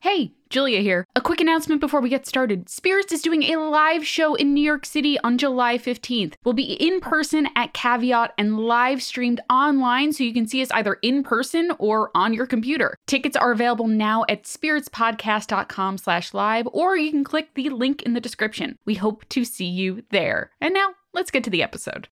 Hey, Julia here. A quick announcement before we get started. Spirits is doing a live show in New York City on July 15th. We'll be in person at Caveat and live streamed online so you can see us either in person or on your computer. Tickets are available now at spiritspodcast.com slash live or you can click the link in the description. We hope to see you there. And now, let's get to the episode.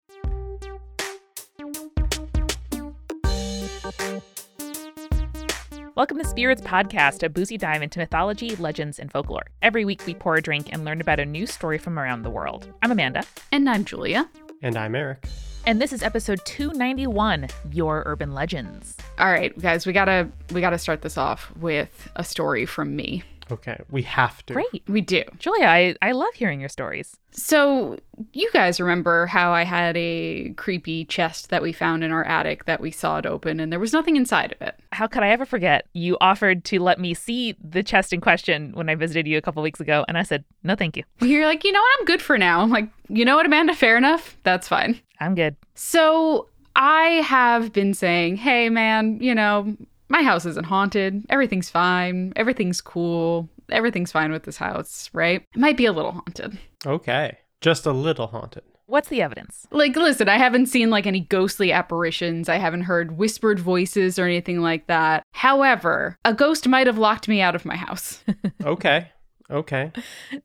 Welcome to Spirits Podcast, a boozy dive into mythology, legends, and folklore. Every week we pour a drink and learn about a new story from around the world. I'm Amanda. And I'm Julia. And I'm Eric. And this is episode 291, Your Urban Legends. All right, guys, we gotta we gotta start this off with a story from me. Okay, we have to. Great. We do. Julia, I, I love hearing your stories. So, you guys remember how I had a creepy chest that we found in our attic that we sawed open and there was nothing inside of it? How could I ever forget? You offered to let me see the chest in question when I visited you a couple weeks ago, and I said, no, thank you. You're like, you know what? I'm good for now. I'm like, you know what, Amanda? Fair enough. That's fine. I'm good. So, I have been saying, hey, man, you know, my house isn't haunted. Everything's fine. Everything's cool. Everything's fine with this house, right? It might be a little haunted. Okay, just a little haunted. What's the evidence? Like, listen, I haven't seen like any ghostly apparitions. I haven't heard whispered voices or anything like that. However, a ghost might have locked me out of my house. Okay, okay.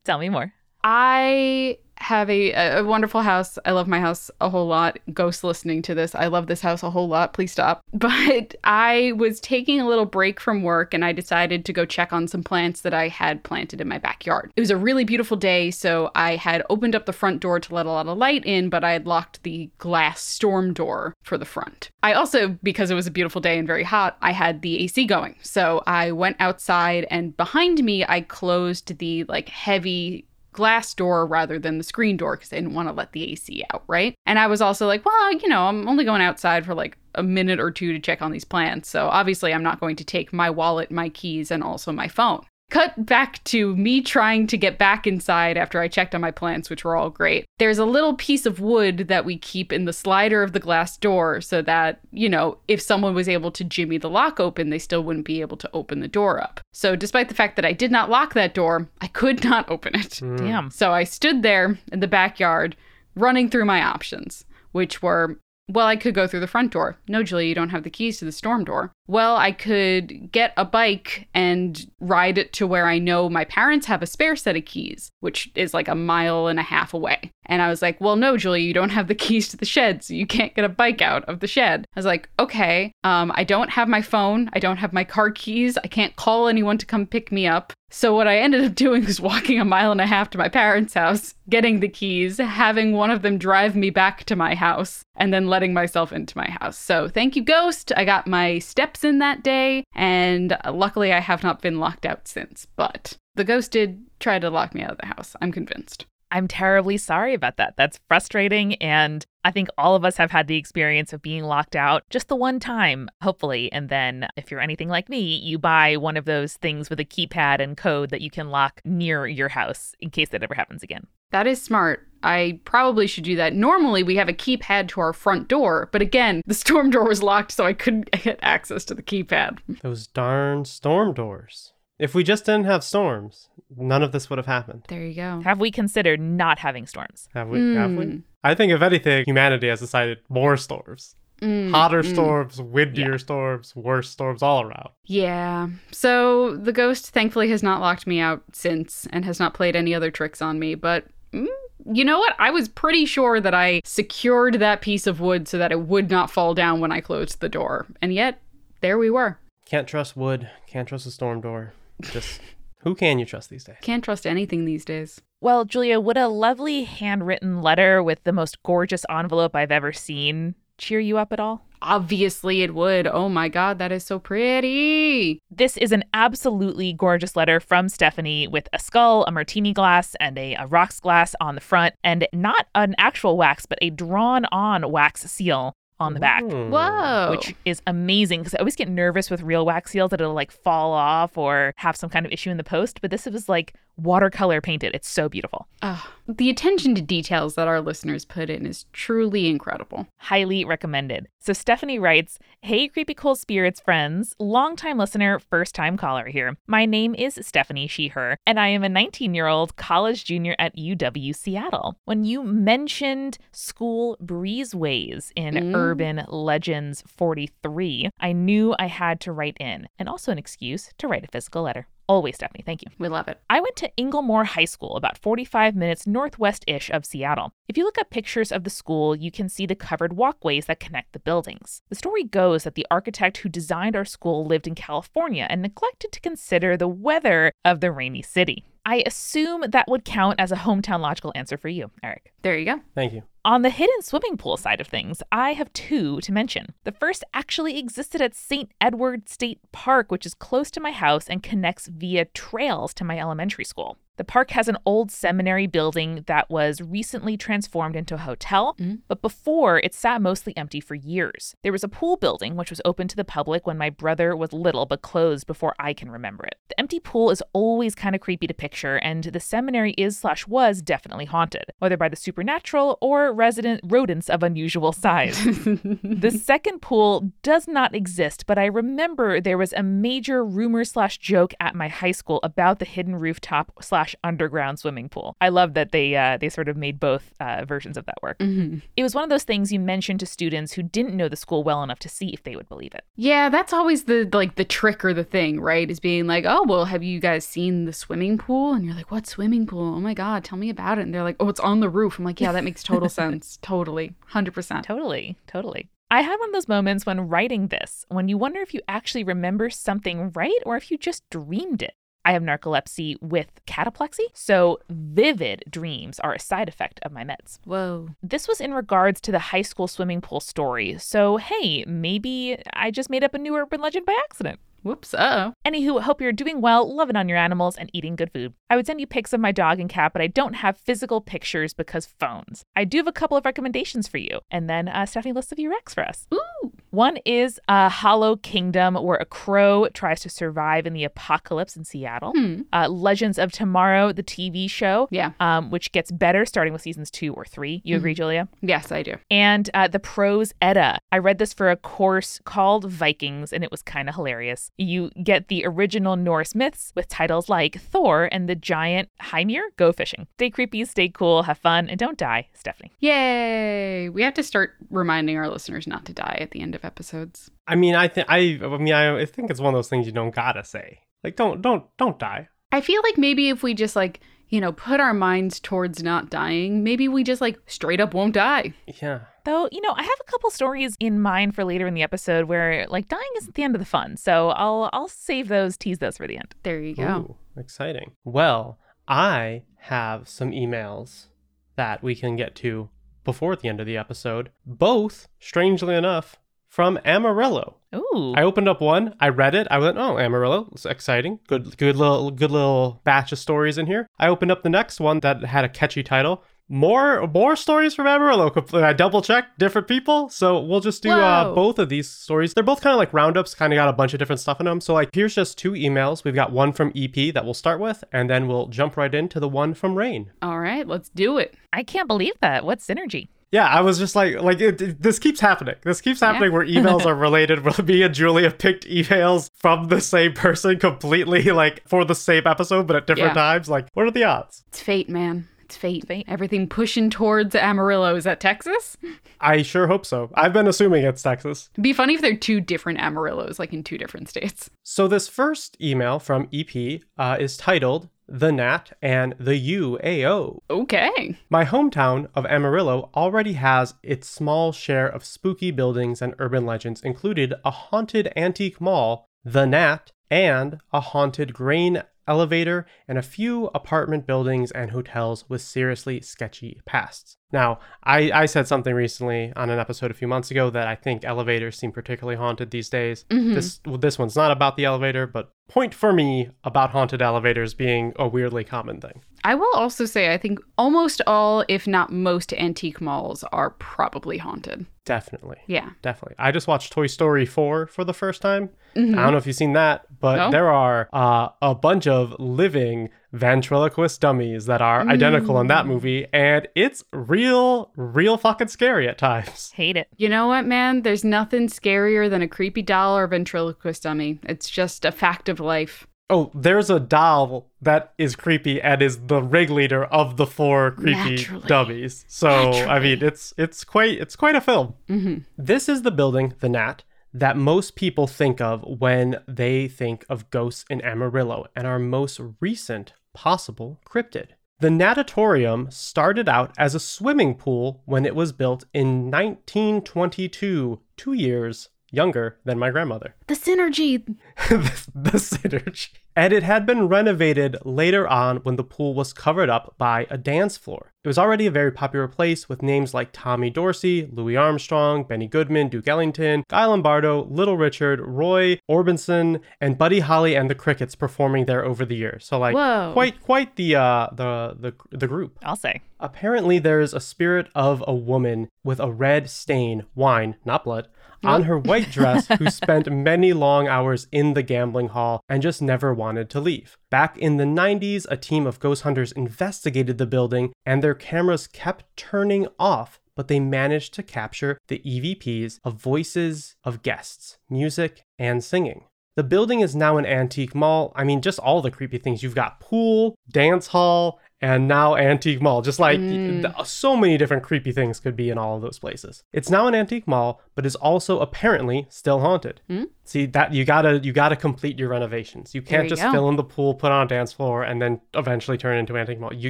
Tell me more. I have a, a wonderful house. I love my house a whole lot. Ghost listening to this, I love this house a whole lot. Please stop. But I was taking a little break from work and I decided to go check on some plants that I had planted in my backyard. It was a really beautiful day, so I had opened up the front door to let a lot of light in, but I had locked the glass storm door for the front. I also, because it was a beautiful day and very hot, I had the AC going. So I went outside and behind me, I closed the like heavy glass door rather than the screen door because they didn't want to let the AC out, right? And I was also like, well, you know, I'm only going outside for like a minute or two to check on these plants. So obviously, I'm not going to take my wallet, my keys, and also my phone. Cut back to me trying to get back inside after I checked on my plants, which were all great. There's a little piece of wood that we keep in the slider of the glass door so that, you know, if someone was able to jimmy the lock open, they still wouldn't be able to open the door up. So, despite the fact that I did not lock that door, I could not open it. Mm. Damn. So, I stood there in the backyard running through my options, which were well, I could go through the front door. No, Julia, you don't have the keys to the storm door. Well, I could get a bike and ride it to where I know my parents have a spare set of keys, which is like a mile and a half away. And I was like, well, no, Julia, you don't have the keys to the shed, so you can't get a bike out of the shed. I was like, okay, um, I don't have my phone. I don't have my car keys. I can't call anyone to come pick me up. So what I ended up doing was walking a mile and a half to my parents' house, getting the keys, having one of them drive me back to my house, and then letting myself into my house. So thank you, Ghost. I got my steps in that day, and luckily I have not been locked out since. But the ghost did try to lock me out of the house. I'm convinced. I'm terribly sorry about that. That's frustrating. And I think all of us have had the experience of being locked out just the one time, hopefully. And then, if you're anything like me, you buy one of those things with a keypad and code that you can lock near your house in case that ever happens again. That is smart. I probably should do that. Normally, we have a keypad to our front door, but again, the storm door was locked, so I couldn't get access to the keypad. Those darn storm doors. If we just didn't have storms, none of this would have happened. There you go. Have we considered not having storms? Have we? Have Hmm. we? I think if anything, humanity has decided more storms. Mm, Hotter mm. storms, windier storms, worse storms all around. Yeah. So the ghost thankfully has not locked me out since and has not played any other tricks on me, but. mm, you know what? I was pretty sure that I secured that piece of wood so that it would not fall down when I closed the door. And yet, there we were. Can't trust wood. Can't trust a storm door. Just who can you trust these days? Can't trust anything these days. Well, Julia, would a lovely handwritten letter with the most gorgeous envelope I've ever seen cheer you up at all? Obviously, it would. Oh my god, that is so pretty. This is an absolutely gorgeous letter from Stephanie with a skull, a martini glass, and a, a rocks glass on the front, and not an actual wax, but a drawn on wax seal on the back. Whoa. Which is amazing because I always get nervous with real wax seals that it'll like fall off or have some kind of issue in the post. But this was like watercolor painted. It's so beautiful. Oh, the attention to details that our listeners put in is truly incredible. Highly recommended. So Stephanie writes, Hey, Creepy Cool Spirits friends, longtime listener, first time caller here. My name is Stephanie, she, her, and I am a 19 year old college junior at UW Seattle. When you mentioned school breezeways in Mm. Urban Legends 43, I knew I had to write in, and also an excuse to write a physical letter. Always, Stephanie, thank you. We love it. I went to Inglemoor High School, about 45 minutes northwest ish of Seattle. If you look up pictures of the school, you can see the covered walkways that connect the buildings. The story goes that the architect who designed our school lived in California and neglected to consider the weather of the rainy city. I assume that would count as a hometown logical answer for you, Eric. There you go. Thank you. On the hidden swimming pool side of things, I have two to mention. The first actually existed at St. Edward State Park, which is close to my house and connects via trails to my elementary school. The park has an old seminary building that was recently transformed into a hotel, Mhm. but before it sat mostly empty for years. There was a pool building which was open to the public when my brother was little but closed before I can remember it. The empty pool is always kind of creepy to picture, and the seminary is slash was definitely haunted, whether by the supernatural or resident rodents of unusual size. The second pool does not exist, but I remember there was a major rumor slash joke at my high school about the hidden rooftop slash underground swimming pool. I love that they uh, they sort of made both uh, versions of that work. Mhm. It was one of those things you mentioned to students who didn't know the school well enough to see if they would believe it. Yeah, that's always the like the trick or the thing, right? Is being like, "Oh, well, have you guys seen the swimming pool?" And you're like, "What swimming pool? Oh my god, tell me about it." And they're like, "Oh, it's on the roof." I'm like, "Yeah, that makes total sense. Totally. 100%." Totally, totally. I had one of those moments when writing this, when you wonder if you actually remember something right or if you just dreamed it. I have narcolepsy with cataplexy, so vivid dreams are a side effect of my meds. Whoa. This was in regards to the high school swimming pool story, so hey, maybe I just made up a new urban legend by accident. Whoops. Uh-oh. Anywho, hope you're doing well, loving on your animals, and eating good food. I would send you pics of my dog and cat, but I don't have physical pictures because phones. I do have a couple of recommendations for you, and then uh, Stephanie lists a few recs for us. Ooh. One is a Hollow Kingdom, where a crow tries to survive in the apocalypse in Seattle. Hmm. Uh, Legends of Tomorrow, the TV show, Yeah. um, which gets better starting with seasons two or three. You agree, Julia? Yes, I do. and uh, the prose Edda. I read this for a course called Vikings, and it was kind of hilarious. You get the original Norse myths with titles like Thor and the giant Hymir go fishing. Stay creepy, stay cool, have fun, and don't die, Stephanie. Yay. We have to start reminding our listeners not to die at the end of episodes. I mean, I think I. I mean, I, I think it's one of those things you don't gotta say. Like, don't, don't, don't die. I feel like maybe if we just like, you know, put our minds towards not dying, maybe we just like straight up won't die. Yeah. Though, you know, I have a couple stories in mind for later in the episode where like dying isn't the end of the fun. So I'll I'll save those, tease those for the end. There you go. Ooh, exciting. Well, I have some emails that we can get to before the end of the episode. Both, strangely enough, from Amarillo. Ooh. I opened up one, I read it, I went, "Oh, Amarillo, it's exciting. Good good little good little batch of stories in here." I opened up the next one that had a catchy title. More more stories from Amarillo. I double checked different people, so we'll just do uh, both of these stories. They're both kind of like roundups, kind of got a bunch of different stuff in them. So like, here's just two emails. We've got one from EP that we'll start with, and then we'll jump right into the one from Rain. All right, let's do it. I can't believe that. What synergy? Yeah, I was just like, like it, it- this keeps happening. This keeps happening where emails are related. Where me and Julia picked emails from the same person completely, like for the same episode, but at different Yeah. times. Like, what are the odds? It's fate, man. It's fate. Fate. Everything pushing towards Amarillo. Is that Texas? I sure hope so. I've been assuming it's Texas. It'd be funny if they're two different Amarillos, like in two different states. So this first email from EP uh, is titled "The Nat and the UAO." Okay. My hometown of Amarillo already has its small share of spooky buildings and urban legends, included a haunted antique mall, the Nat, and a haunted grain elevator, and a few apartment buildings and hotels with seriously sketchy pasts. Now, I, I said something recently on an episode a few months ago that I think elevators seem particularly haunted these days. Mhm. This well, this one's not about the elevator, but point for me about haunted elevators being a weirdly common thing. I will also say I think almost all, if not most, antique malls are probably haunted. Definitely. Yeah. Definitely. I just watched Toy Story 4 for the first time. Mhm. I don't know if you've seen that, but No. there are uh, a bunch of living ventriloquist dummies that are identical in that movie, and it's real, real fucking scary at times. Hate it. You know what, man? There's nothing scarier than a creepy doll or ventriloquist dummy. It's just a fact of life. Oh, there's a doll that is creepy and is the ringleader of the four creepy Naturally. dummies. So I mean, it's it's quite it's quite a film. hmm This is the building, the Nat, that most people think of when they think of ghosts in Amarillo and our most recent possible cryptid. The natatorium started out as a swimming pool when it was built in 1922, two years younger than my grandmother. The synergy. the, the synergy. And it had been renovated later on when the pool was covered up by a dance floor. It was already a very popular place with names like Tommy Dorsey, Louis Armstrong, Benny Goodman, Duke Ellington, Guy Lombardo, Little Richard, Roy Orbison, and Buddy Holly and the Crickets performing there over the years. So like Whoa. quite quite the uh the the the group. I'll say. Apparently, there's a spirit of a woman with a red stain, wine, not blood, on her white dress who spent many long hours in the gambling hall and just never wanted to leave. Back in the 90s, a team of ghost hunters investigated the building and their cameras kept turning off. But they managed to capture the EVPs of voices of guests, music, and singing. The building is now an antique mall. I mean, just all the creepy things. You've got pool, dance hall, and now antique mall. Just like Mm. so many different creepy things could be in all of those places. It's now an antique mall, but is also apparently still haunted. Hmm? See that you gotta you gotta complete your renovations. You can't you just go. fill in the pool, put on a dance floor, and then eventually turn into antique mall. You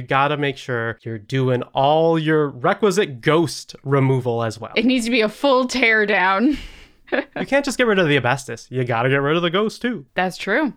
gotta make sure you're doing all your requisite ghost removal as well. It needs to be a full tear down. you can't just get rid of the asbestos. You gotta get rid of the ghost too. That's true.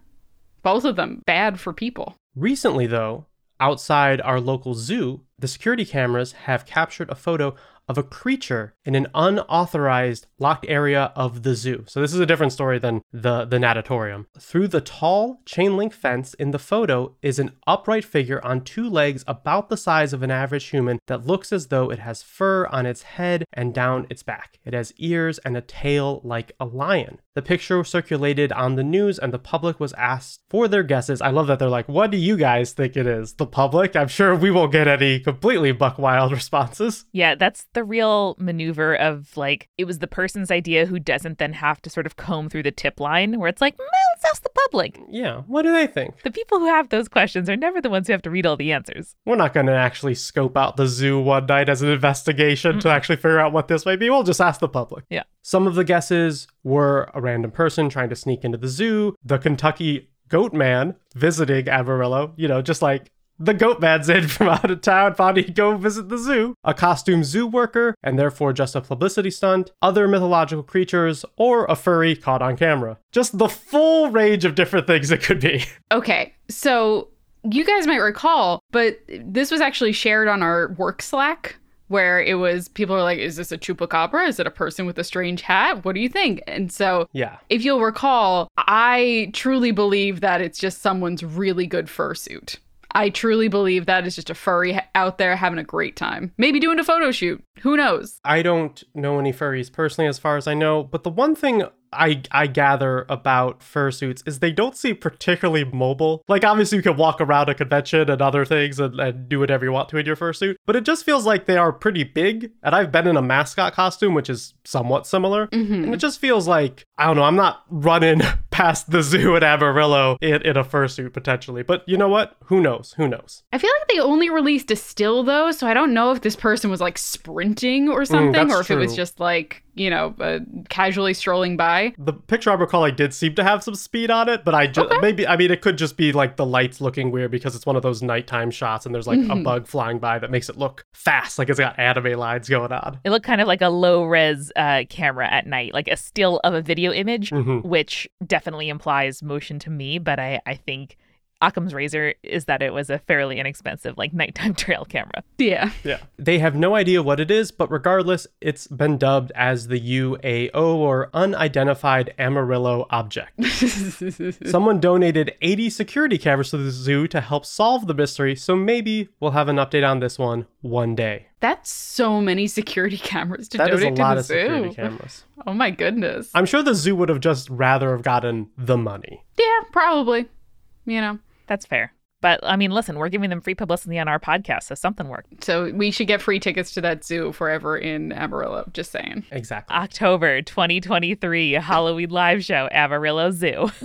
Both of them bad for people. Recently, though, outside our local zoo, the security cameras have captured a photo of a creature in an unauthorized locked area of the zoo. So this is a different story than the the natatorium. Through the tall chain link fence in the photo is an upright figure on two legs about the size of an average human that looks as though it has fur on its head and down its back. It has ears and a tail like a lion. The picture circulated on the news and the public was asked for their guesses. I love that they're like, "What do you guys think it is?" The public? I'm sure we won't get any completely buck wild responses. Yeah, that's the real maneuver of like it was the person's idea who doesn't then have to sort of comb through the tip line where it's like, well, let's ask the public. Yeah, what do they think? The people who have those questions are never the ones who have to read all the answers. We're not going to actually scope out the zoo one night as an investigation to actually figure out what this might be. We'll just ask the public. Yeah. Some of the guesses were a random person trying to sneak into the zoo, the Kentucky goat man visiting Amarillo, you know, just like the goat man's in from out of town, thought he'd go visit the zoo, a costume zoo worker, and therefore just a publicity stunt, other mythological creatures, or a furry caught on camera. Just the full range of different things it could be. Okay, so you guys might recall, but this was actually shared on our work Slack where it was people are like, is this a chupacabra? Is it a person with a strange hat? What do you think? And so Yeah. if you'll recall, I truly believe that it's just someone's really good fursuit. I truly believe that is just a furry out there having a great time. Maybe doing a photo shoot. Who knows? I don't know any furries personally, as far as I know, but the one thing I I gather about fursuits is they don't seem particularly mobile. Like obviously you can walk around a convention and other things and, and do whatever you want to in your fursuit, but it just feels like they are pretty big. And I've been in a mascot costume, which is somewhat similar. Mm-hmm. And it just feels like I don't know, I'm not running past the zoo at Amarillo in, in a fursuit potentially. But you know what? Who knows? Who knows? I feel like they only released a still though, so I don't know if this person was like sprinting or mm, something, that's or if it was just like you know uh, casually strolling by. The picture I'm recalling did seem to have some speed on it, but I just maybe I mean it could just be like the lights looking weird because it's one of those nighttime shots and there's like a bug flying by that makes it look fast, like it's got anime lines going on. It looked kind of like a low res uh, camera at night, like a still of a video image, Mhm. which definitely implies motion to me. But I, I think Occam's razor is that it was a fairly inexpensive, like nighttime trail camera. Yeah. Yeah. They have no idea what it is, but regardless, it's been dubbed as the UAO or unidentified Amarillo object. Someone donated 80 security cameras to the zoo to help solve the mystery, so maybe we'll have an update on this one one day. That's so many security cameras to That is donate a to lot the of security zoo. cameras. Oh my goodness. I'm sure the zoo would have just rather have gotten the money. yeah, probably. You know. That's fair. But I mean, listen, we're giving them free publicity on our podcast, so something worked. So we should get free tickets to that zoo forever in Amarillo. Just saying. Exactly. October 2023 Halloween live show, Amarillo Zoo.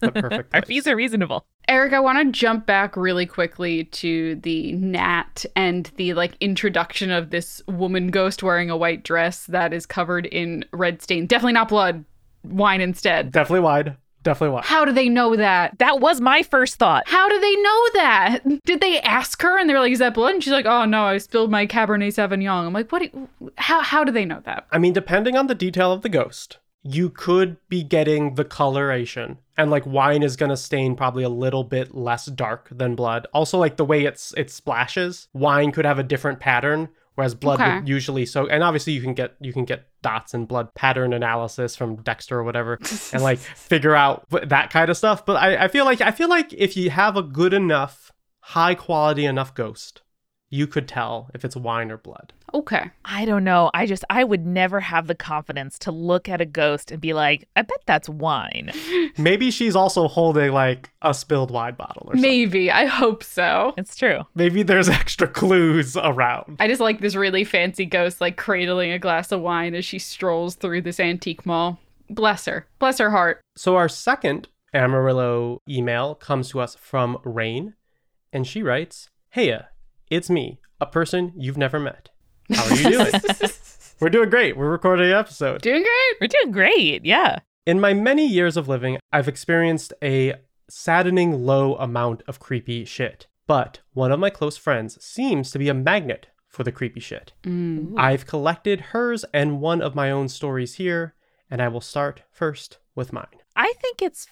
the perfect Our fees are reasonable. Eric, I want to jump back really quickly to the Nat and the like introduction of this woman ghost wearing a white dress that is covered in red stain. Definitely not blood. Wine instead. Definitely wide. Definitely wide. How do they know that? That was my first thought. How do they know that? Did they ask her and they're like, "Is that blood?" And she's like, "Oh no, I spilled my Cabernet Sauvignon." I'm like, "What? do- how? How do they know that?" I mean, depending on the detail of the ghost, you could be getting the coloration. And like wine is gonna stain probably a little bit less dark than blood. Also, like the way it's it splashes, wine could have a different pattern, whereas blood Okay. would usually so and obviously you can get you can get dots and blood pattern analysis from Dexter or whatever and like figure out that kind of stuff. But I, I feel like I feel like if you have a good enough, high quality enough ghost, you could tell if it's wine or blood. Okay. I don't know. I just, I would never have the confidence to look at a ghost and be like, I bet that's wine. Maybe she's also holding like a spilled wine bottle or something. Maybe. I hope so. It's true. Maybe there's extra clues around. I just like this really fancy ghost like cradling a glass of wine as she strolls through this antique mall. Bless her. Bless her heart. So our second Amarillo email comes to us from Rain, and she writes, Heya, it's me, a person you've never met. How are you doing? We're doing great. We're recording an episode. Doing great. We're doing great. Yeah. In my many years of living, I've experienced a saddening low amount of creepy shit. But one of my close friends seems to be a magnet for the creepy shit. Mm. I've collected hers and one of my own stories here, and I will start first with mine. I think it's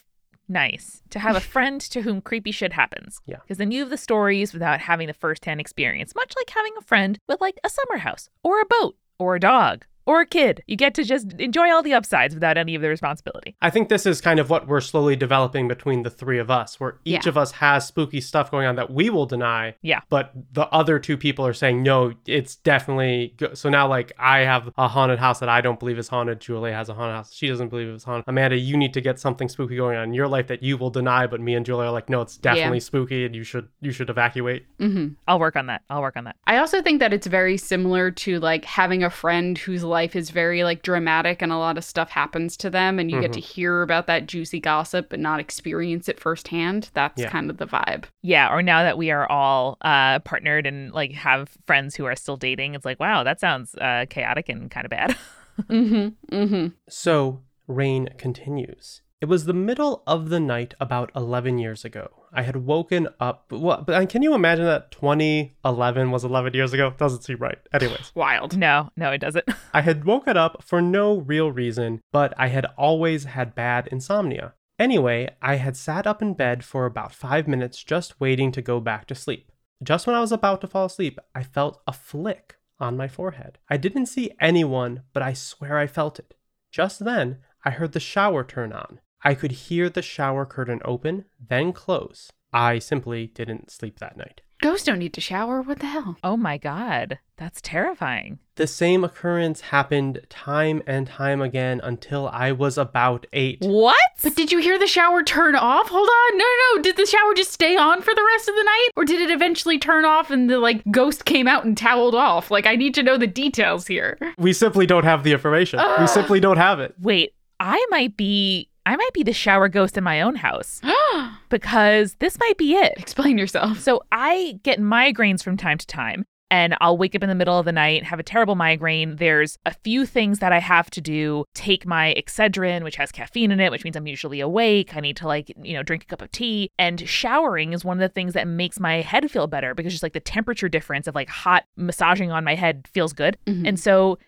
nice to have a friend to whom creepy shit happens. Yeah. Because then you have the stories without having the firsthand experience, much like having a friend with like a summer house or a boat or a dog or a kid. You get to just enjoy all the upsides without any of the responsibility. I think this is kind of what we're slowly developing between the three of us, where each Yeah. of us has spooky stuff going on that we will deny. Yeah. But the other two people are saying, no, it's definitely. Go-. So now, like, I have a haunted house that I don't believe is haunted. Julie has a haunted house. She doesn't believe it's haunted. Amanda, you need to get something spooky going on in your life that you will deny, but me and Julie are like, no, it's definitely spooky and you should you should evacuate. hmm I'll work on that. I'll work on that. I also think that it's very similar to like having a friend whose life is very like dramatic and a lot of stuff happens to them and you get to hear about that juicy gossip but not experience it firsthand. That's Yeah. kind of the vibe. Yeah, or now that we are all uh, partnered and like have friends who are still dating, it's like, wow, that sounds uh, chaotic and kind of bad. Mm-hmm. Mm-hmm. So, Rain continues. It was the middle of the night about 11 years ago. I had woken up. Well, but can you imagine that 2011 was 11 years ago? Doesn't seem right. Anyways, Wild. no, no, it doesn't. I had woken up for no real reason, but I had always had bad insomnia. Anyway, I had sat up in bed for about five minutes just waiting to go back to sleep. Just when I was about to fall asleep, I felt a flick on my forehead. I didn't see anyone, but I swear I felt it. Just then, I heard the shower turn on. I could hear the shower curtain open, then close. I simply didn't sleep that night. Ghosts don't need to shower. What the hell? oh my God, that's terrifying. The same occurrence happened time and time again until I was about eight. What? But did you hear the shower turn off? Hold on. No, no, no. Did the shower just stay on for the rest of the night? Or did it eventually turn off and the like ghost came out and toweled off? Like I need to know the details here. We simply don't have the information. We simply don't have it. Wait, I might be I might be the shower ghost in my own house because this might be it. Explain yourself. So I get migraines from time to time and I'll wake up in the middle of the night, have a terrible migraine. There's a few things that I have to do. Take my Excedrin, which has caffeine in it, which means I'm usually awake. I need to like, you know, drink a cup of tea. And showering is one of the things that makes my head feel better because just like the temperature difference of like hot massaging on my head feels good. Mhm. And so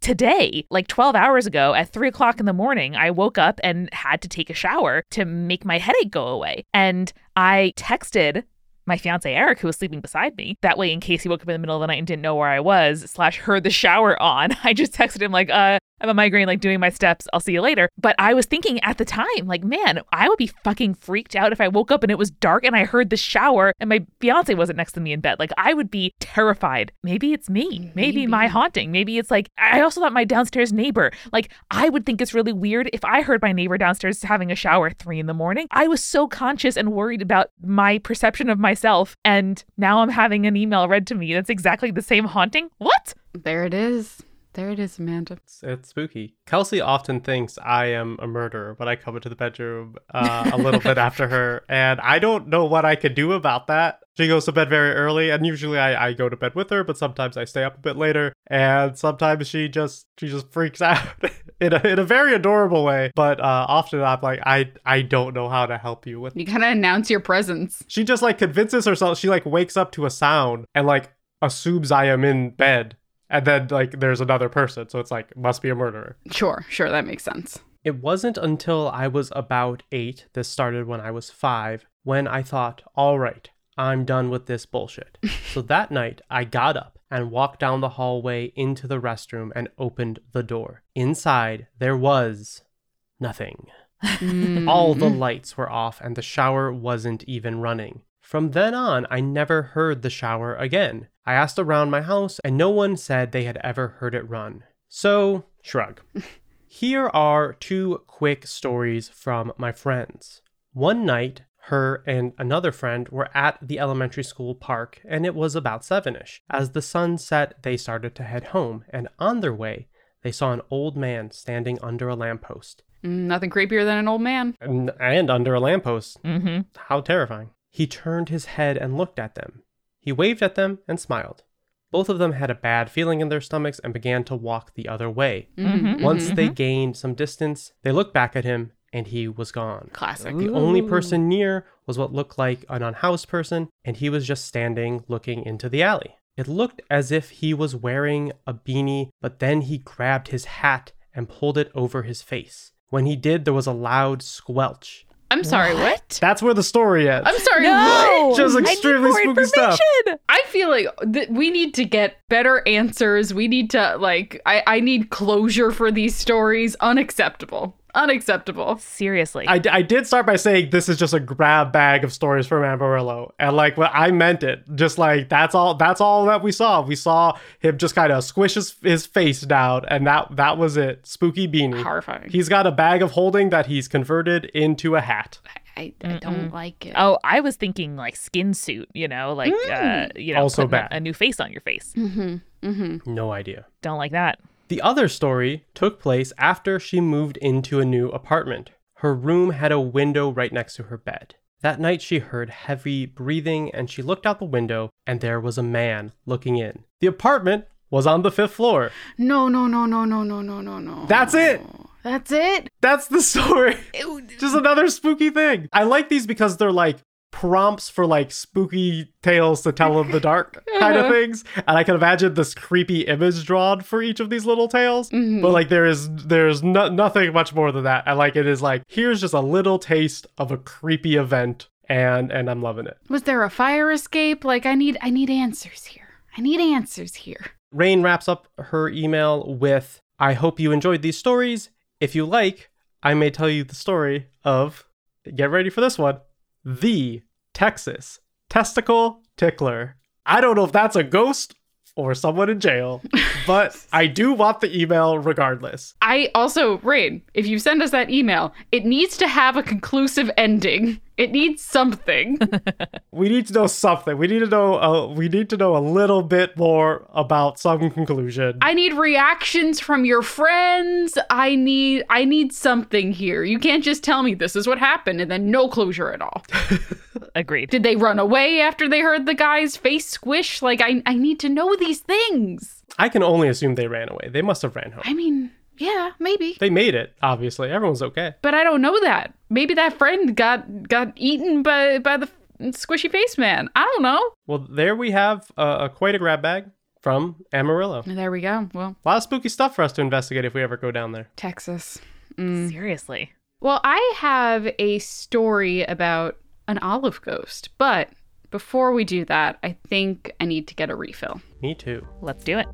today, like 12 hours ago at three o'clock in the morning, I woke up and had to take a shower to make my headache go away. And I texted my fiance Eric, who was sleeping beside me. That way, in case he woke up in the middle of the night and didn't know where I was, slash heard the shower on, I just texted him like, uh, I have a migraine, like doing my steps. I'll see you later. But I was thinking at the time, like, man, I would be fucking freaked out if I woke up and it was dark and I heard the shower and my fiance wasn't next to me in bed. Like, I would be terrified. Maybe it's me. Maybe, my haunting. Maybe it's like, I also thought my downstairs neighbor. Like, I would think it's really weird if I heard my neighbor downstairs having a shower at three in the morning. I was so conscious and worried about my perception of myself. And now I'm having an email read to me that's exactly the same haunting. What? There it is. There it is, Amanda. It's, it's spooky. Kelsey often thinks I am a murderer when I come into the bedroom uh, a little bit after her, and I don't know what I could do about that. She goes to bed very early, and usually I, I go to bed with her, but sometimes I stay up a bit later, and sometimes she just she just freaks out in a, in a very adorable way. But uh, often I'm like, I I don't know how to help you with. You kind of announce your presence. She just like convinces herself. She like wakes up to a sound and like assumes I am in bed and then like there's another person so it's like must be a murderer Sure, sure, that makes sense. it wasn't until i was about eight this started when i was five when i thought all right i'm done with this bullshit so that night i got up and walked down the hallway into the restroom and opened the door inside there was nothing Mm. all the lights were off and the shower wasn't even running. From then on, I never heard the shower again. I asked around my house and no one said they had ever heard it run. So, shrug. Here are two quick stories from my friends. One night, her and another friend were at the elementary school park, and it was about sevenish. As the sun set, they started to head home, and on their way, they saw an old man standing under a lamppost. Mm, Nothing creepier than an old man. And, and under a lamppost. Mm-hmm. How terrifying. He turned his head and looked at them. He waved at them and smiled. Both of them had a bad feeling in their stomachs and began to walk the other way. Mhm, Once mhm, they gained some distance, they looked back at him and he was gone. Classic. The only person near was what looked like an unhoused person, and he was just standing looking into the alley. It looked as if he was wearing a beanie, but then he grabbed his hat and pulled it over his face. When he did, there was a loud squelch. I'm sorry, what? That's where the story ends. I'm sorry, No, what? Just I need extremely more spooky stuff. I feel like th- we need to get better answers. We need to like I I need closure for these stories. Unacceptable. Unacceptable. Seriously. I, I did start by saying this is just a grab bag of stories from Amarillo, and like what I meant it, just like that's all that's all that we saw. We saw him just kind of squish his, his face down, and that that was it. Spooky beanie. Horrifying. He's got a bag of holding that he's converted into a hat. I, I don't like it. Oh, I was thinking like skin suit, you know, like uh, you know, Also putting a- bad. a new face on your face. Mm-hmm. Mm-hmm. No idea. Don't like that. The other story took place after she moved into a new apartment. Her room had a window right next to her bed. That night she heard heavy breathing and she looked out the window and there was a man looking in. The apartment was on the fifth floor. No, no, no, no, no, no, no, no, no. That's it. That's it. That's the story. Just another spooky thing. I like these because they're like prompts for like spooky tales to tell in the dark kind of things. And I can imagine this creepy image drawn for each of these little tales. Mhm. But like there is there's no, nothing much more than that. And like it is like here's just a little taste of a creepy event and and I'm loving it. Was there a fire escape? Like I need I need answers here. I need answers here. Rain wraps up her email with I hope you enjoyed these stories. If you like, I may tell you the story of get ready for this one. The Texas testicle tickler. I don't know if that's a ghost or someone in jail, but I do want the email regardless. I also, Rain, if you send us that email, it needs to have a conclusive ending. It needs something. We need to know something. We need to know. Uh, we need to know a little bit more about some conclusion. I need reactions from your friends. I need I need something here. You can't just tell me this is what happened and then no closure at all. Agreed. Did they run away after they heard the guy's face squish? Like I I need to know these things. I can only assume they ran away. They must have ran home. I mean, yeah, maybe. They made it. Obviously, everyone's okay. But I don't know that. Maybe that friend got got eaten by by the squishy face man. I don't know. Well, there we have uh, a quite a grab bag from Amarillo. There we go. Well, A lot of spooky stuff for us to investigate if we ever go down there. Texas. Mm. Seriously. Well, I have a story about an olive ghost, but before we do that, I think I need to get a refill. Me too. Let's do it.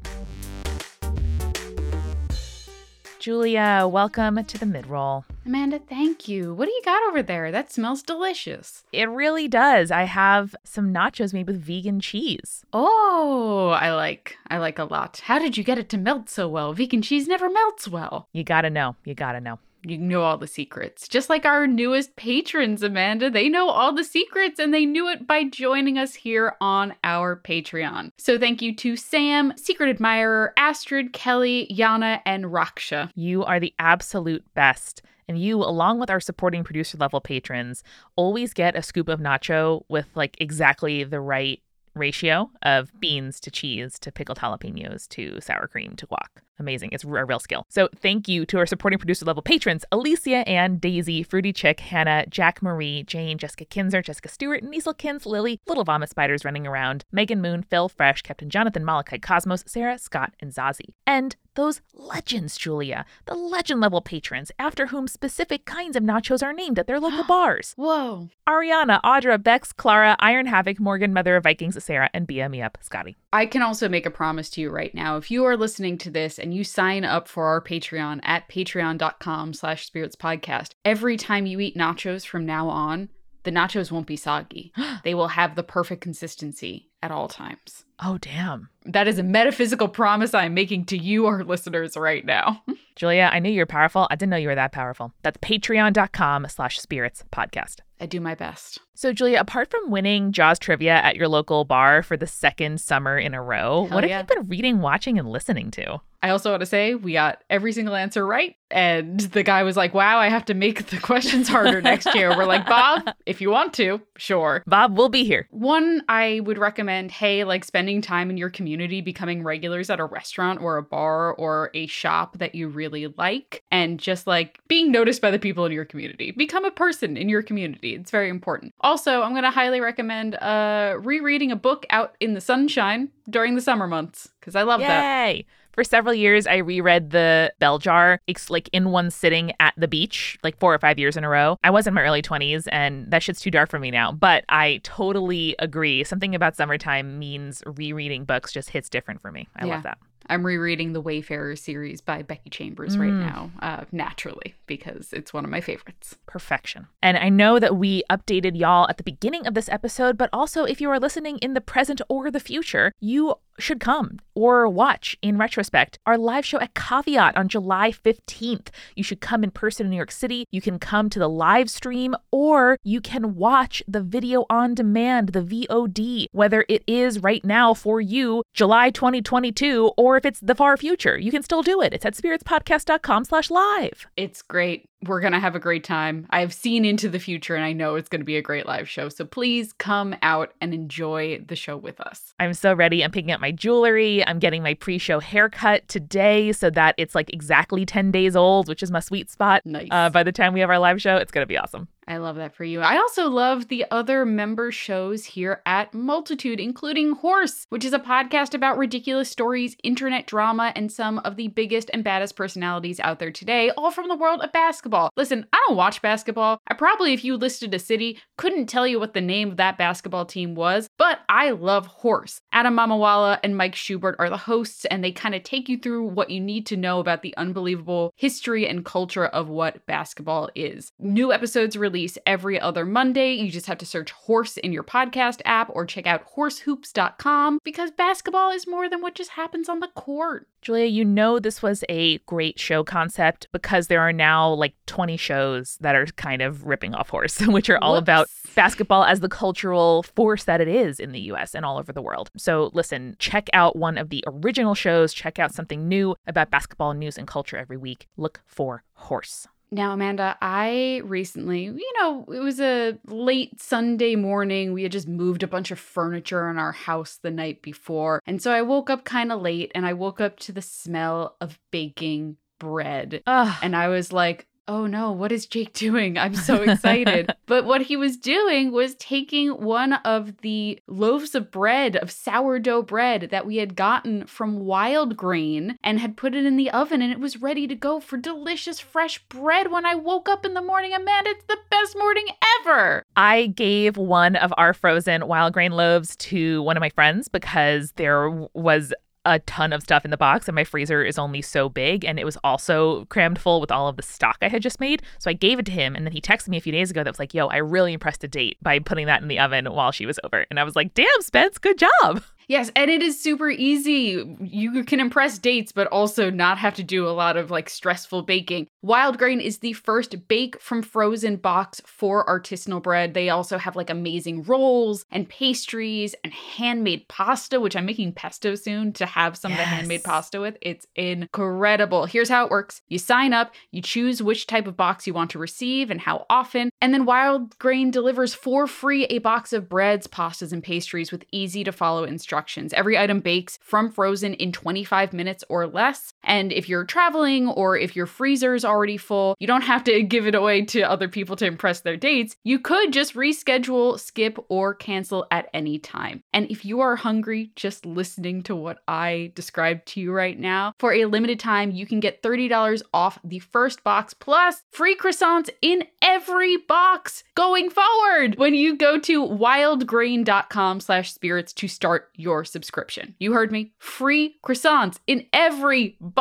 Julia, welcome to the mid roll. Amanda, thank you. What do you got over there? That smells delicious. It really does. I have some nachos made with vegan cheese. Oh, I like. I like a lot. How did you get it to melt so well? Vegan cheese never melts well. You gotta know. You gotta know. You know all the secrets. Just like our newest patrons, Amanda. They know all the secrets and they knew it by joining us here on our Patreon. So thank you to Sam, Secret Admirer, Astrid, Kelly, Yana, and Raksha. You are the absolute best. And you, along with our supporting producer level patrons, always get a scoop of nacho with like exactly the right ratio of beans to cheese to pickled jalapenos to sour cream to guac. Amazing. It's a real skill. So thank you to our supporting producer level patrons Alicia and Daisy, Fruity Chick, Hannah, Jack Marie, Jane, Jessica Kinzer, Jessica Stewart, Kins, Lily, Little Vomit Spiders running around, Megan Moon, Phil Fresh, Captain Jonathan, Malachite Cosmos, Sarah, Scott, and Zazie. And those legends, Julia, the legend level patrons, after whom specific kinds of nachos are named at their local bars. Whoa. Ariana, Audra, Bex, Clara, Iron Havoc, Morgan, Mother of Vikings, Sarah, and BM me up, Scotty. I can also make a promise to you right now. If you are listening to this and you sign up for our Patreon at patreon.com slash spirits podcast, every time you eat nachos from now on, the nachos won't be soggy. they will have the perfect consistency at all times. Oh, damn. That is a metaphysical promise I'm making to you, our listeners, right now. Julia, I knew you were powerful. I didn't know you were that powerful. That's patreon.com slash spirits podcast. I do my best. So, Julia, apart from winning Jaws trivia at your local bar for the second summer in a row, Hell what yeah. have you been reading, watching, and listening to? I also want to say we got every single answer right. And the guy was like, wow, I have to make the questions harder next year. We're like, Bob, if you want to, sure. Bob we'll be here. One, I would recommend, hey, like spending time in your community, becoming regulars at a restaurant or a bar or a shop that you really like, and just like being noticed by the people in your community. Become a person in your community. It's very important. Also, I'm going to highly recommend uh, rereading a book out in the sunshine during the summer months because I love that. For several years, I reread the Bell Jar, it's like in one sitting at the beach, like four or five years in a row. I was in my early 20s, and that shit's too dark for me now. But I totally agree. Something about summertime means rereading books just hits different for me. I Yeah. love that. I'm rereading the Wayfarer series by Becky Chambers right Mm. now, uh, naturally, because it's one of my favorites. Perfection. And I know that we updated y'all at the beginning of this episode, but also if you are listening in the present or the future, you should come or watch in retrospect our live show at Caveat on July 15th. You should come in person in New York City. You can come to the live stream or you can watch the video on demand, the VOD, whether it is right now for you, July 2022, or if it's the far future. You can still do it. It's at spiritspodcast.com slash live. It's great. We're going to have a great time. I've seen into the future and I know it's going to be a great live show. So please come out and enjoy the show with us. I'm so ready. I'm picking up my jewelry. I'm getting my pre show haircut today so that it's like exactly 10 days old, which is my sweet spot. Nice. Uh, by the time we have our live show, it's going to be awesome. I love that for you. I also love the other member shows here at Multitude, including Horse, which is a podcast about ridiculous stories, internet drama, and some of the biggest and baddest personalities out there today, all from the world of basketball. Listen, I don't watch basketball. I probably, if you listed a city, couldn't tell you what the name of that basketball team was, but I love Horse. Adam Mamawala and Mike Schubert are the hosts, and they kind of take you through what you need to know about the unbelievable history and culture of what basketball is. New episodes release every other Monday. You just have to search horse in your podcast app or check out horsehoops.com because basketball is more than what just happens on the court. Julia, you know this was a great show concept because there are now like 20 shows that are kind of ripping off horse, which are all about basketball as the cultural force that it is in the US and all over the world. So listen, check out one of the original shows, check out something new about basketball news and culture every week. Look for horse. Now, Amanda, I recently, you know, it was a late Sunday morning. We had just moved a bunch of furniture in our house the night before. And so I woke up kind of late and I woke up to the smell of baking bread. Ugh. And I was like, oh no, what is Jake doing? I'm so excited. but what he was doing was taking one of the loaves of bread, of sourdough bread that we had gotten from Wild Grain and had put it in the oven and it was ready to go for delicious fresh bread when I woke up in the morning. Amanda, it's the best morning ever. I gave one of our frozen wild grain loaves to one of my friends because there was a ton of stuff in the box and my freezer is only so big and it was also crammed full with all of the stock I had just made. So I gave it to him and then he texted me a few days ago that was like, "Yo, I really impressed a date by putting that in the oven while she was over." And I was like, "Damn, Spence, good job." Yes, and it is super easy. You can impress dates, but also not have to do a lot of like stressful baking. Wild Grain is the first bake from frozen box for artisanal bread. They also have like amazing rolls and pastries and handmade pasta, which I'm making pesto soon to have some yes. of the handmade pasta with. It's incredible. Here's how it works you sign up, you choose which type of box you want to receive and how often, and then Wild Grain delivers for free a box of breads, pastas, and pastries with easy to follow instructions instructions. Every item bakes from frozen in 25 minutes or less. And if you're traveling or if your freezer is already full, you don't have to give it away to other people to impress their dates. You could just reschedule, skip, or cancel at any time. And if you are hungry just listening to what I described to you right now, for a limited time, you can get $30 off the first box plus free croissants in every box going forward when you go to wildgrain.com slash spirits to start your subscription. You heard me. Free croissants in every box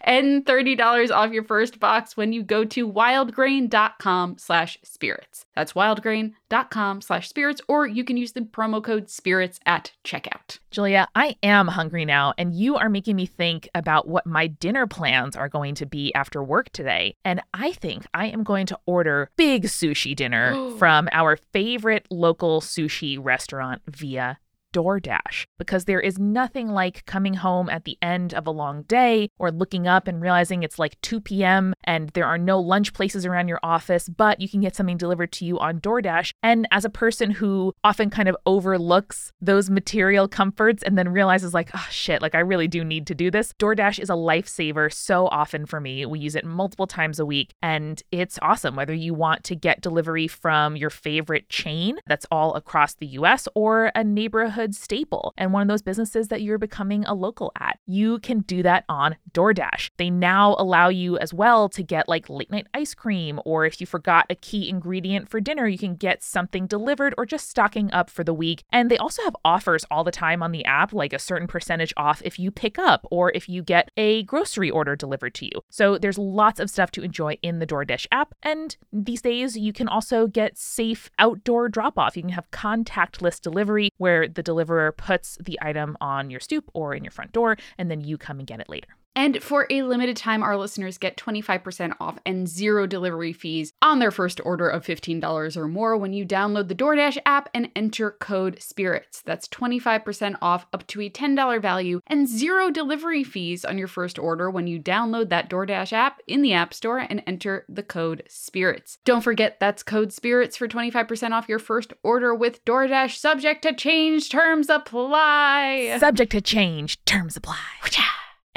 and $30 off your first box when you go to wildgrain.com slash spirits. That's wildgrain.com slash spirits, or you can use the promo code spirits at checkout. Julia, I am hungry now, and you are making me think about what my dinner plans are going to be after work today. And I think I am going to order big sushi dinner from our favorite local sushi restaurant via DoorDash because there is nothing like coming home at the end of a long day or looking up and realizing it's like 2 p.m. and there are no lunch places around your office, but you can get something delivered to you on DoorDash. And as a person who often kind of overlooks those material comforts and then realizes, like, oh shit, like I really do need to do this, DoorDash is a lifesaver so often for me. We use it multiple times a week and it's awesome whether you want to get delivery from your favorite chain that's all across the US or a neighborhood neighborhood staple and one of those businesses that you're becoming a local at. You can do that on DoorDash. They now allow you as well to get like late night ice cream, or if you forgot a key ingredient for dinner, you can get something delivered or just stocking up for the week. And they also have offers all the time on the app, like a certain percentage off if you pick up or if you get a grocery order delivered to you. So there's lots of stuff to enjoy in the DoorDash app. And these days, you can also get safe outdoor drop off. You can have contactless delivery where the deliverer puts the item on your stoop or in your front door, and then you come and get it later. And for a limited time, our listeners get 25% off and zero delivery fees on their first order of $15 or more when you download the DoorDash app and enter code SPIRITS. That's 25% off up to a $10 value and zero delivery fees on your first order when you download that DoorDash app in the App Store and enter the code SPIRITS. Don't forget that's code SPIRITS for 25% off your first order with DoorDash, subject to change, terms apply. Subject to change, terms apply.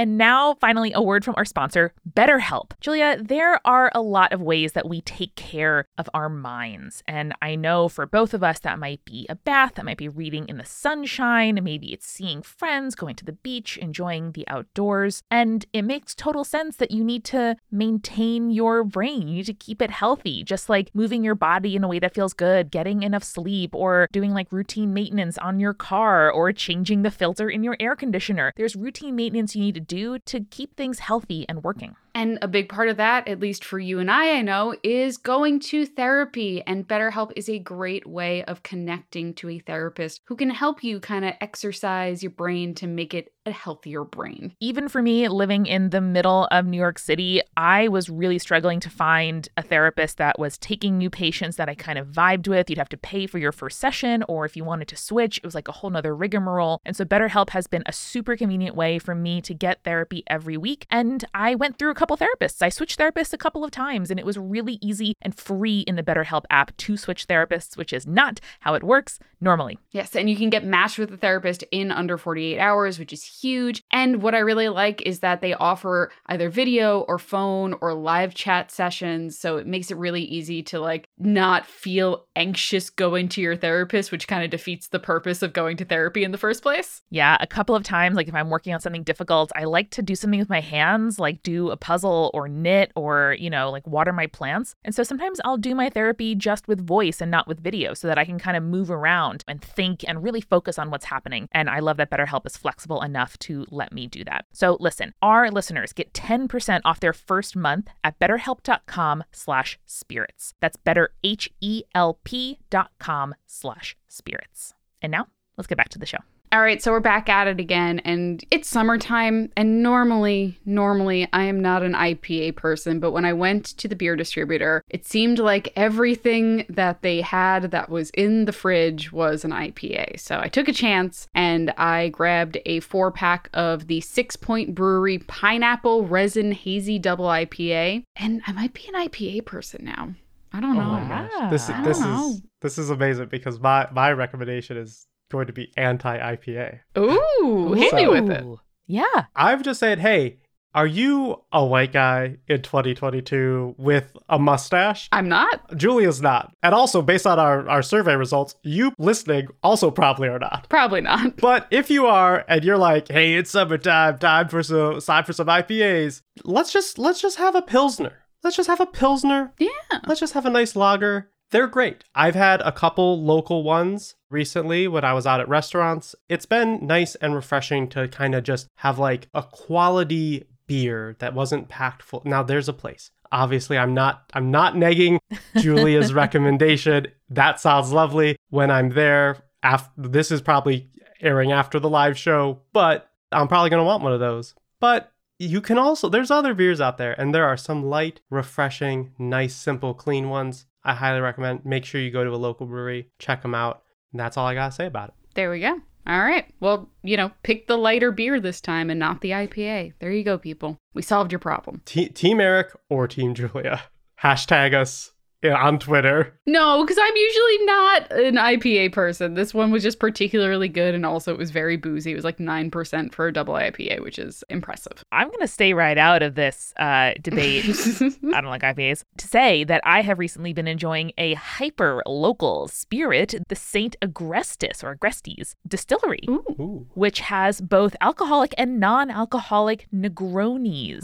And now, finally, a word from our sponsor, BetterHelp. Julia, there are a lot of ways that we take care of our minds. And I know for both of us, that might be a bath, that might be reading in the sunshine, maybe it's seeing friends, going to the beach, enjoying the outdoors. And it makes total sense that you need to maintain your brain. You need to keep it healthy, just like moving your body in a way that feels good, getting enough sleep, or doing like routine maintenance on your car, or changing the filter in your air conditioner. There's routine maintenance you need to do to keep things healthy and working. And a big part of that, at least for you and I, I know, is going to therapy. And BetterHelp is a great way of connecting to a therapist who can help you kind of exercise your brain to make it a healthier brain. Even for me, living in the middle of New York City, I was really struggling to find a therapist that was taking new patients that I kind of vibed with. You'd have to pay for your first session, or if you wanted to switch, it was like a whole nother rigmarole. And so BetterHelp has been a super convenient way for me to get therapy every week. And I went through a couple therapists. I switched therapists a couple of times, and it was really easy and free in the BetterHelp app to switch therapists, which is not how it works normally. Yes, and you can get matched with a therapist in under 48 hours, which is huge. And what I really like is that they offer either video or phone or live chat sessions, so it makes it really easy to like not feel anxious going to your therapist, which kind of defeats the purpose of going to therapy in the first place. Yeah, a couple of times, like if I'm working on something difficult, I like to do something with my hands, like do a puzzle or knit or, you know, like water my plants. And so sometimes I'll do my therapy just with voice and not with video so that I can kind of move around and think and really focus on what's happening. And I love that BetterHelp is flexible enough to let me do that. So listen, our listeners get 10% off their first month at betterhelp.com slash spirits. That's better, H-E-L-P dot com slash spirits. And now let's get back to the show. All right, so we're back at it again, and it's summertime. And normally, normally, I am not an IPA person, but when I went to the beer distributor, it seemed like everything that they had that was in the fridge was an IPA. So I took a chance and I grabbed a four pack of the Sixpoint Brewery Pineapple Resin Hazy Double IPA. And I might be an IPA person now. I don't oh know. Oh my gosh. This, this don't know. is this is amazing because my, my recommendation is going to be anti IPA. Ooh, hit me with it. Yeah. I've just said, hey, are you a white guy in 2022 with a mustache? I'm not. Julia's not. And also, based on our, our survey results, you listening also probably are not. Probably not. But if you are and you're like, hey, it's summertime, time for some time for some IPAs, let's just let's just have a pilsner. Let's just have a pilsner. Yeah. Let's just have a nice lager. They're great. I've had a couple local ones recently when I was out at restaurants. It's been nice and refreshing to kind of just have like a quality beer that wasn't packed full. Now there's a place. Obviously, I'm not I'm not negging Julia's recommendation. That sounds lovely. When I'm there, after this is probably airing after the live show, but I'm probably going to want one of those. But you can also there's other beers out there and there are some light, refreshing, nice, simple, clean ones. I highly recommend. Make sure you go to a local brewery, check them out. And that's all I got to say about it. There we go. All right. Well, you know, pick the lighter beer this time and not the IPA. There you go, people. We solved your problem. Te- Team Eric or Team Julia. Hashtag us yeah, on Twitter. No, because I'm usually not an IPA person. This one was just particularly good, and also it was very boozy. It was like 9% for a double IPA, which is impressive. I'm going to stay right out of this uh, debate. I don't like IPAs. To say that I have recently been enjoying a hyper local spirit, the St. Agrestis or Agrestes distillery, Ooh. Ooh. which has both alcoholic and non alcoholic Negronis,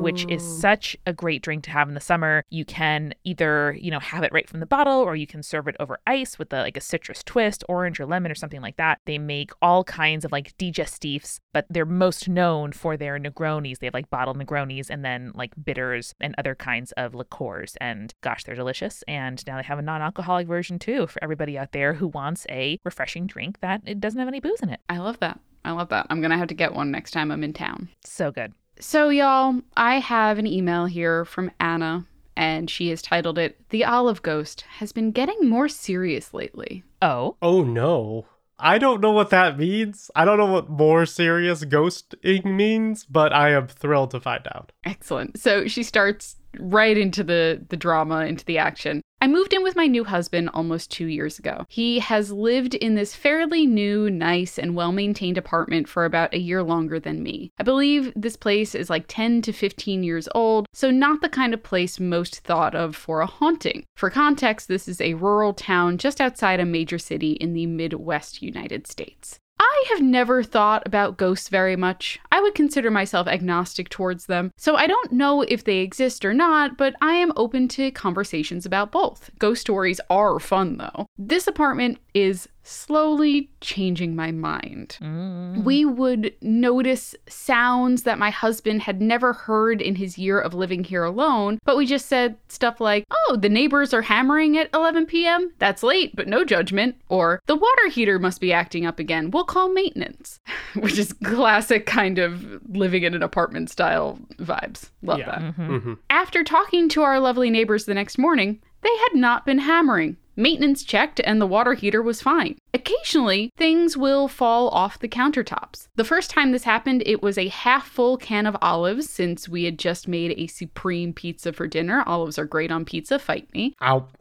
which is such a great drink to have in the summer. You can either, you know, have it right from the bottle or you can serve it over ice with a, like a citrus twist, orange or lemon or something like that. They make all kinds of like digestifs, but they're most known for their Negronis. They have like bottled Negronis and then like bitters and other kinds of liqueurs. And gosh, they're delicious. And now they have a non alcoholic version too for everybody out there who wants a refreshing drink that it doesn't have any booze in it. I love that. I love that. I'm going to have to get one next time I'm in town. So good. So, y'all, I have an email here from Anna, and she has titled it The Olive Ghost has been getting more serious lately. Oh, Oh no. I don't know what that means. I don't know what more serious ghosting means, but I am thrilled to find out. Excellent. So she starts right into the the drama, into the action. I moved in with my new husband almost 2 years ago. He has lived in this fairly new, nice and well-maintained apartment for about a year longer than me. I believe this place is like 10 to 15 years old, so not the kind of place most thought of for a haunting. For context, this is a rural town just outside a major city in the Midwest United States. I have never thought about ghosts very much. I would consider myself agnostic towards them, so I don't know if they exist or not, but I am open to conversations about both. Ghost stories are fun though. This apartment is slowly changing my mind. Mm. We would notice sounds that my husband had never heard in his year of living here alone, but we just said stuff like, oh, the neighbors are hammering at 11 p.m. That's late, but no judgment. Or the water heater must be acting up again. We'll call maintenance, which is classic kind of living in an apartment style vibes. Love Yeah. that. Mhm. hmm After talking to our lovely neighbors the next morning, they had not been hammering. Maintenance checked and the water heater was fine. occasionally things will fall off the countertops. The first time this happened, it was a half full can of olives since we had just made a supreme pizza for dinner. Olives are great on pizza, fight me. I'll,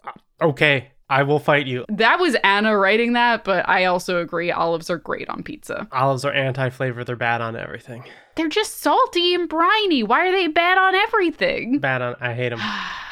okay, I will fight you. That was Anna writing that, but I also agree olives are great on pizza. Olives are anti flavor, they're bad on everything. They're just salty and briny. Why are they bad on everything? Bad on, I hate them.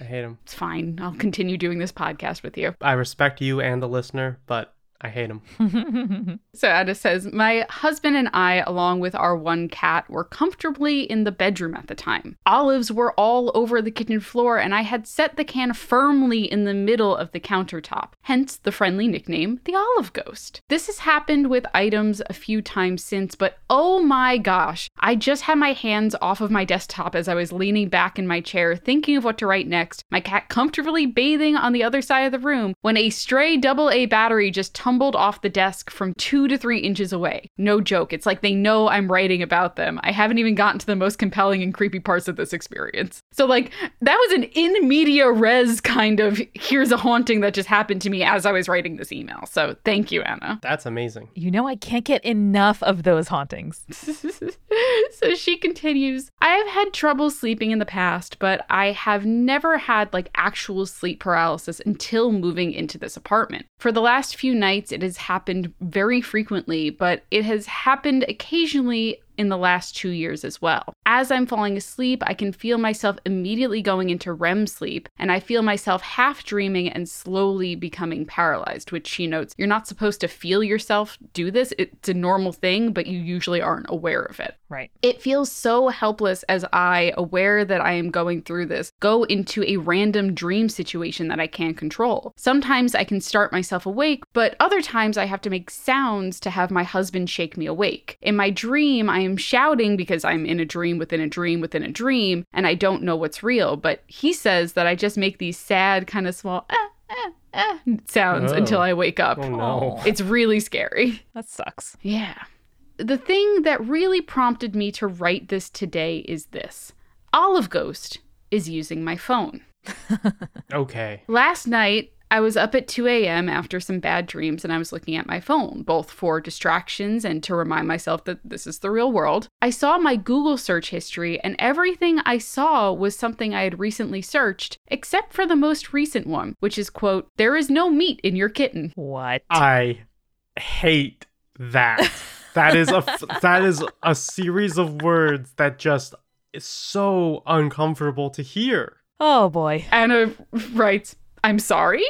I hate them. It's fine. I'll continue doing this podcast with you. I respect you and the listener, but I hate them. So Anna says, My husband and I, along with our one cat, were comfortably in the bedroom at the time. Olives were all over the kitchen floor, and I had set the can firmly in the middle of the countertop, hence the friendly nickname, the Olive Ghost. This has happened with items a few times since, but oh my gosh, I just had my hands off of my desktop as I was leaning back in my chair, thinking of what to write next, my cat comfortably bathing on the other side of the room, when a stray AA battery just tumbled off the desk from two to three inches away. No joke. It's like they know I'm writing about them. I haven't even gotten to the most compelling and creepy parts of this experience. So, like, that was an in media res kind of here's a haunting that just happened to me as I was writing this email. So, thank you, Anna. That's amazing. you know, I can't get enough of those hauntings. so she continues I have had trouble sleeping in the past, but I have never had like actual sleep paralysis until moving into this apartment. For the last few nights, it has happened very frequently, but it has happened occasionally in the last two years as well. As I'm falling asleep, I can feel myself immediately going into REM sleep, and I feel myself half dreaming and slowly becoming paralyzed, which she notes you're not supposed to feel yourself do this. It's a normal thing, but you usually aren't aware of it. Right. It feels so helpless as I, aware that I am going through this, go into a random dream situation that I can't control. Sometimes I can start myself awake, but other times I have to make sounds to have my husband shake me awake. In my dream, I am shouting because I'm in a dream within a dream within a dream, and I don't know what's real, but he says that I just make these sad, kind of small, ah, ah, ah sounds Oh. until I wake up. Oh no. It's really scary. That sucks. Yeah. The thing that really prompted me to write this today is this Olive Ghost is using my phone. Okay. Last night, I was up at 2 a.m. after some bad dreams and I was looking at my phone, both for distractions and to remind myself that this is the real world. I saw my Google search history and everything I saw was something I had recently searched, except for the most recent one, which is quote, there is no meat in your kitten. What? I hate that. That is a f- that is a series of words that just is so uncomfortable to hear. oh boy. Anna writes, I'm sorry?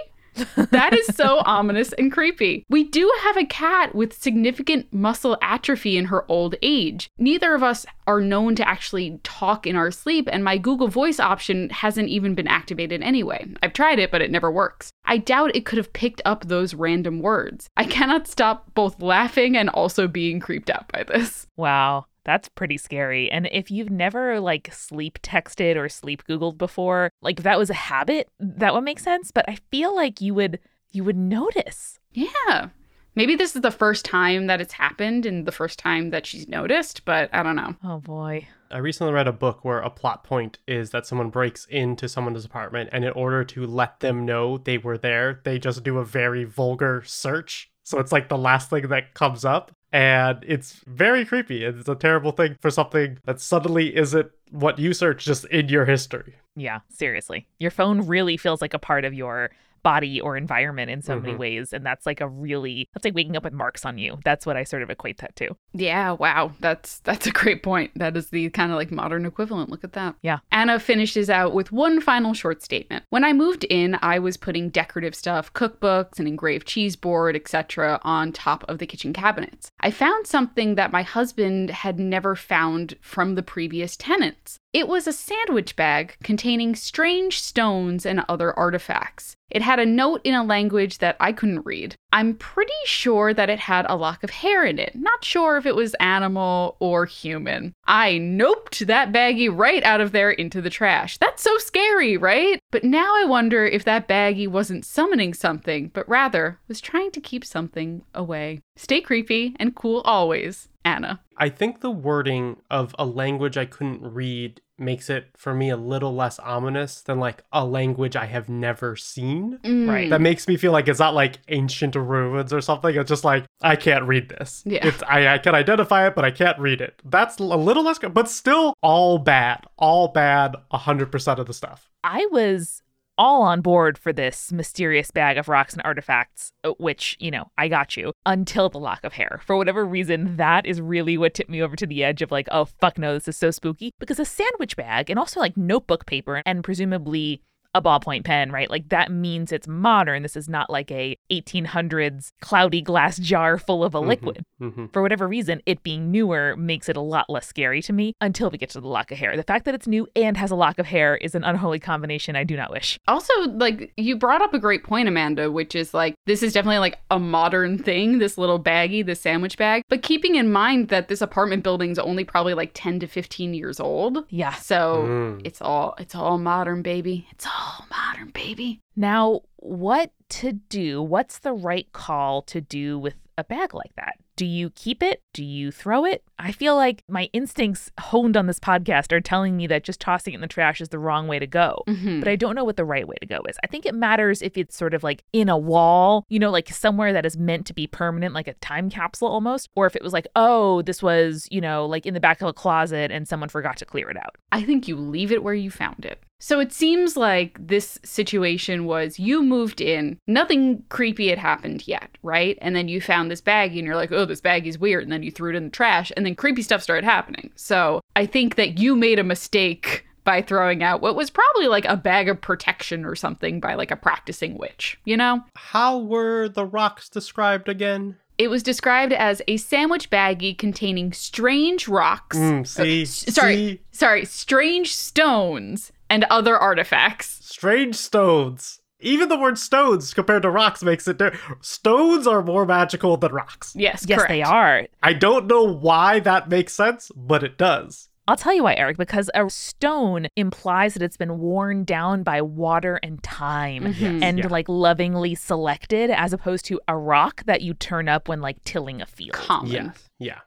that is so ominous and creepy. We do have a cat with significant muscle atrophy in her old age. Neither of us are known to actually talk in our sleep, and my Google Voice option hasn't even been activated anyway. I've tried it, but it never works. I doubt it could have picked up those random words. I cannot stop both laughing and also being creeped out by this. Wow. That's pretty scary. And if you've never like sleep texted or sleep googled before, like if that was a habit, that would make sense, but I feel like you would you would notice. Yeah. Maybe this is the first time that it's happened and the first time that she's noticed, but I don't know. Oh boy. I recently read a book where a plot point is that someone breaks into someone's apartment and in order to let them know they were there, they just do a very vulgar search. So it's like the last thing that comes up and it's very creepy. It's a terrible thing for something that suddenly isn't what you search just in your history. Yeah, seriously. Your phone really feels like a part of your body or environment in so many Mhm. ways and that's like a really that's like waking up with marks on you. That's what I sort of equate that to. Yeah, wow. That's that's a great point. That is the kind of like modern equivalent. Look at that. Yeah. Anna finishes out with one final short statement. When I moved in, I was putting decorative stuff, cookbooks, an engraved cheese board, etc. on top of the kitchen cabinets. I found something that my husband had never found from the previous tenants. It was a sandwich bag containing strange stones and other artifacts. It had a note in a language that I couldn't read. I'm pretty sure that it had a lock of hair in it. Not sure if it was animal or human. I noped that baggie right out of there into the trash. That's so scary, right? But now I wonder if that baggie wasn't summoning something, but rather was trying to keep something away. Stay creepy and cool always, Anna. I think the wording of a language I couldn't read makes it for me a little less ominous than like a language I have never seen. Mm. Right. That makes me feel like it's not like ancient ruins or something. It's just like I can't read this. Yeah. It's I, I can identify it, but I can't read it. That's a little less, good, but still all bad. All bad. hundred percent of the stuff. I was all on board for this mysterious bag of rocks and artifacts, uh, which, you know, I got you, until the lock of hair. For whatever reason, that is really what tipped me over to the edge of like, oh, fuck no, this is so spooky. Because a sandwich bag and also like notebook paper and presumably a ballpoint pen, right? Like that means it's modern. This is not like a 1800s cloudy glass jar full of a liquid. Mm-hmm. For whatever reason, it being newer makes it a lot less scary to me until we get to the lock of hair. The fact that it's new and has a lock of hair is an unholy combination I do not wish. Also, like you brought up a great point, Amanda, which is like this is definitely like a modern thing, this little baggie, this sandwich bag. But keeping in mind that this apartment building's only probably like 10 to 15 years old. Yeah. So Mm. it's all it's all modern, baby. It's all modern, baby. Now, what to do? What's the right call to do with a bag like that? Do you keep it? Do you throw it? I feel like my instincts honed on this podcast are telling me that just tossing it in the trash is the wrong way to go. Mhm. But I don't know what the right way to go is. I think it matters if it's sort of like in a wall, you know, like somewhere that is meant to be permanent, like a time capsule almost, or if it was like, oh, this was, you know, like in the back of a closet and someone forgot to clear it out. I think you leave it where you found it. So it seems like this situation was you moved in, nothing creepy had happened yet, right? And then you found this baggie and you're like, oh, this baggie's weird. And then you threw it in the trash and then creepy stuff started happening. So I think that you made a mistake by throwing out what was probably like a bag of protection or something by like a practicing witch, you know? How were the rocks described again? It was described as a sandwich baggie containing strange rocks. Mm, see, Uh, s- sorry, see? sorry, strange stones and other artifacts. strange stones. Even the word stones compared to rocks makes it different. Stones are more magical than rocks. Yes, Yes, correct. they are. I don't know why that makes sense, but it does. I'll tell you why, Eric, because a stone implies that it's been worn down by water and time Mhm. and Yeah. like lovingly selected as opposed to a rock that you turn up when like tilling a field. Common. Yes. Yeah.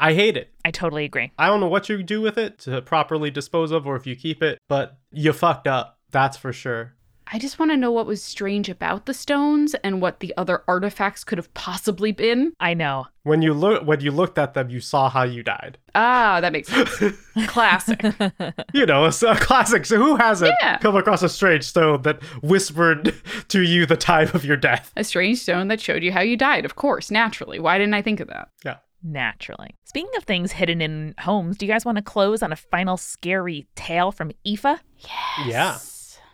I hate it. I totally agree. I don't know what you do with it to properly dispose of or if you keep it, but you fucked up. That's for sure. I just want to know what was strange about the stones and what the other artifacts could have possibly been. I know. When you look when you looked at them, you saw how you died. Ah, that makes sense. Classic. You know, it's a classic. So who hasn't Yeah. come across a strange stone that whispered to you the time of your death? A strange stone that showed you how you died, of course, naturally. Why didn't I think of that? Yeah. Naturally. Speaking of things hidden in homes, do you guys want to close on a final scary tale from Aoife? Yeah.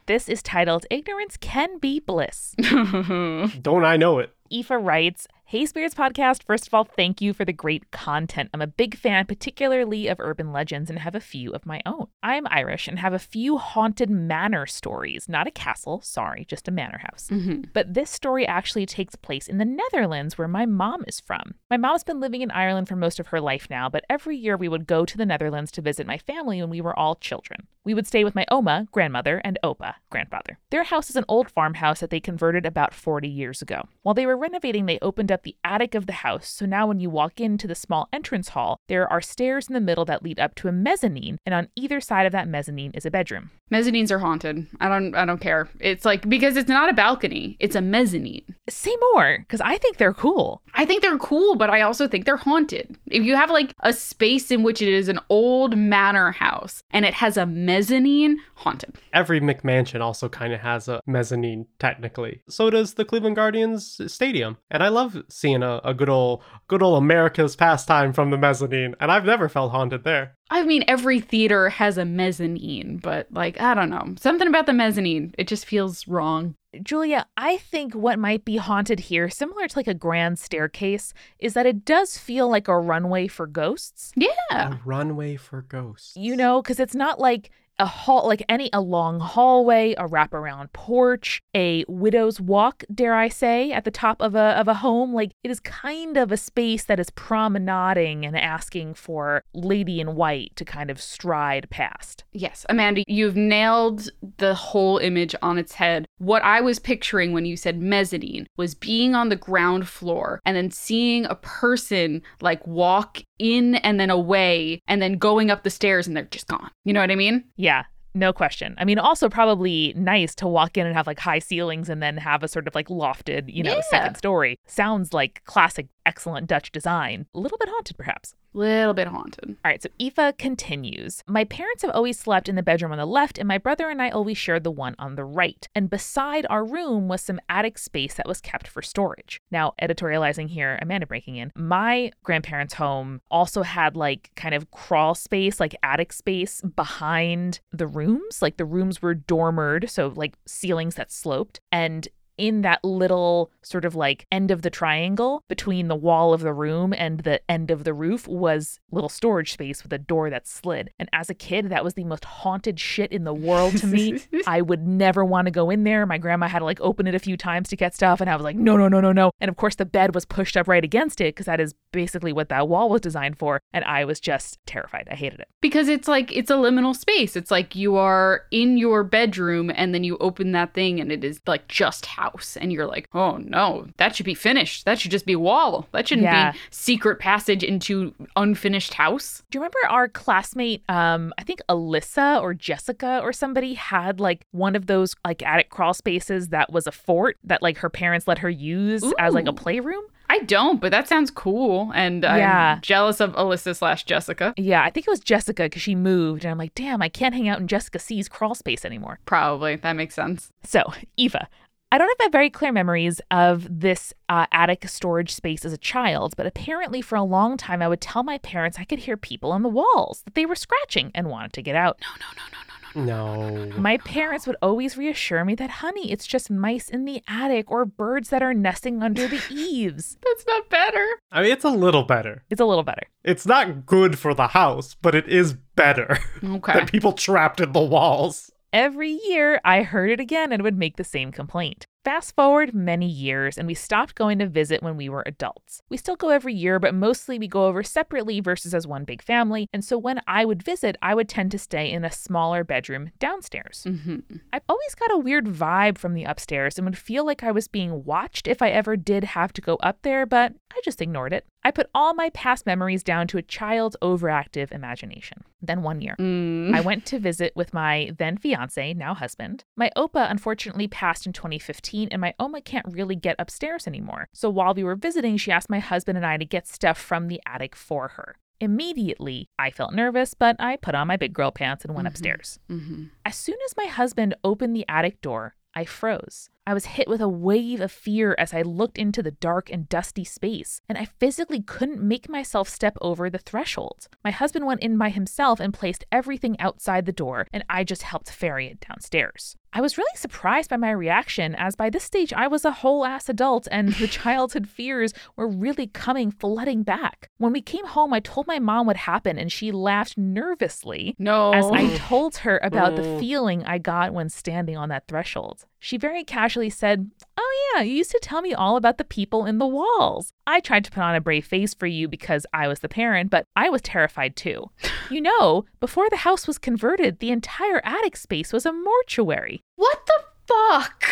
This is titled Ignorance Can Be Bliss. Don't I know it? Aoife writes, Hey Spirits Podcast, first of all, thank you for the great content. I'm a big fan, particularly of urban legends, and have a few of my own. I'm Irish and have a few haunted manor stories. Not a castle, sorry, just a manor house. Mhm. But this story actually takes place in the Netherlands, where my mom is from. My mom's been living in Ireland for most of her life now, but every year we would go to the Netherlands to visit my family when we were all children. We would stay with my Oma, grandmother, and Opa, grandfather. Their house is an old farmhouse that they converted about 40 years ago. While they were renovating, they opened up the attic of the house, so now when you walk into the small entrance hall, there are stairs in the middle that lead up to a mezzanine, and on either side of that mezzanine is a bedroom. Mezzanines are haunted. I don't I don't care. It's like because it's not a balcony, it's a mezzanine. Say more, because I think they're cool. I think they're cool, but I also think they're haunted. If you have like a space in which it is an old manor house and it has a mezzanine, haunted. Every McMansion also kind of has a mezzanine, technically. So does the Cleveland Guardians uh, Stadium, and I love seeing a, a good old, good old America's pastime from the mezzanine. And I've never felt haunted there. I mean, every theater has a mezzanine, but like, I don't know. Something about the mezzanine, it just feels wrong. Julia, I think what might be haunted here, similar to like a grand staircase, is that it does feel like a runway for ghosts. Yeah. A runway for ghosts. You know, because it's not like a hall, like any a long hallway, a wraparound porch, a widow's walk, dare I say, at the top of a of a home. Like it is kind of a space that is promenading and asking for lady in white to kind of stride past. Yes, Amanda, you've nailed the whole image on its head. What I was picturing when you said mezzanine was being on the ground floor and then seeing a person like walk in and then away and then going up the stairs and they're just gone. You know what I mean? Yeah. No question. I mean, also probably nice to walk in and have like high ceilings and then have a sort of like lofted, you know, Yeah. second story. Sounds like classic, excellent Dutch design. A little bit haunted, perhaps. Little bit haunted. All right, so Aoife continues. My parents have always slept in the bedroom on the left, and my brother and I always shared the one on the right. And beside our room was some attic space that was kept for storage. Now, editorializing here, Amanda breaking in. My grandparents' home also had like kind of crawl space, like attic space behind the rooms. Like the rooms were dormered, so like ceilings that sloped. And in that little sort of like end of the triangle between the wall of the room and the end of the roof was little storage space with a door that slid. And as a kid, that was the most haunted shit in the world to me. I would never want to go in there. My grandma had to like open it a few times to get stuff, and I was like, no, no, no, no, no. And of course, the bed was pushed up right against it because that is basically what that wall was designed for. And I was just terrified. I hated it. Because it's like it's a liminal space. It's like you are in your bedroom and then you open that thing and it is like just house. And you're like, oh no, that should be finished. That should just be wall. That shouldn't Yeah. be secret passage into unfinished house. Do you remember our classmate, um, I think Alyssa or Jessica or somebody had like one of those like attic crawl spaces that was a fort that like her parents let her use as like a playroom? I don't, but that sounds cool. And Yeah. I'm jealous of Alyssa slash Jessica. Yeah, I think it was Jessica because she moved, and I'm like, damn, I can't hang out in Jessica C's crawl space anymore. Probably. That makes sense. So, Aoife, I don't have very clear memories of this uh, attic storage space as a child, but apparently for a long time I would tell my parents I could hear people on the walls, that they were scratching and wanted to get out. No, no, no, no, no, no. No. My parents would always reassure me that, honey, it's just mice in the attic or birds that are nesting under the eaves. That's not better. I mean, it's a little better. It's a little better. It's not good for the house, but it is better Okay. than people trapped in the walls. Every year, I heard it again and would make the same complaint. Fast forward many years, and we stopped going to visit when we were adults. We still go every year, but mostly we go over separately versus as one big family. And so when I would visit, I would tend to stay in a smaller bedroom downstairs. hmm I've always got a weird vibe from the upstairs and would feel like I was being watched if I ever did have to go up there, but I just ignored it. I put all my past memories down to a child's overactive imagination. Then one year, Mm. I went to visit with my then fiance, now husband. My Opa unfortunately passed in 2015, and my Oma can't really get upstairs anymore. So while we were visiting, she asked my husband and I to get stuff from the attic for her. Immediately, I felt nervous, but I put on my big girl pants and went Mhm. upstairs. hmm As soon as my husband opened the attic door, I froze. I was hit with a wave of fear as I looked into the dark and dusty space, and I physically couldn't make myself step over the threshold. My husband went in by himself and placed everything outside the door, and I just helped ferry it downstairs. I was really surprised by my reaction, as by this stage I was a whole ass adult and the childhood fears were really coming flooding back. When we came home, I told my mom what happened, and she laughed nervously No. as I told her about the feeling I got when standing on that threshold. She very casually said, Oh, yeah, you used to tell me all about the people in the walls. I tried to put on a brave face for you because I was the parent, but I was terrified too. You know, before the house was converted, the entire attic space was a mortuary. what the fuck?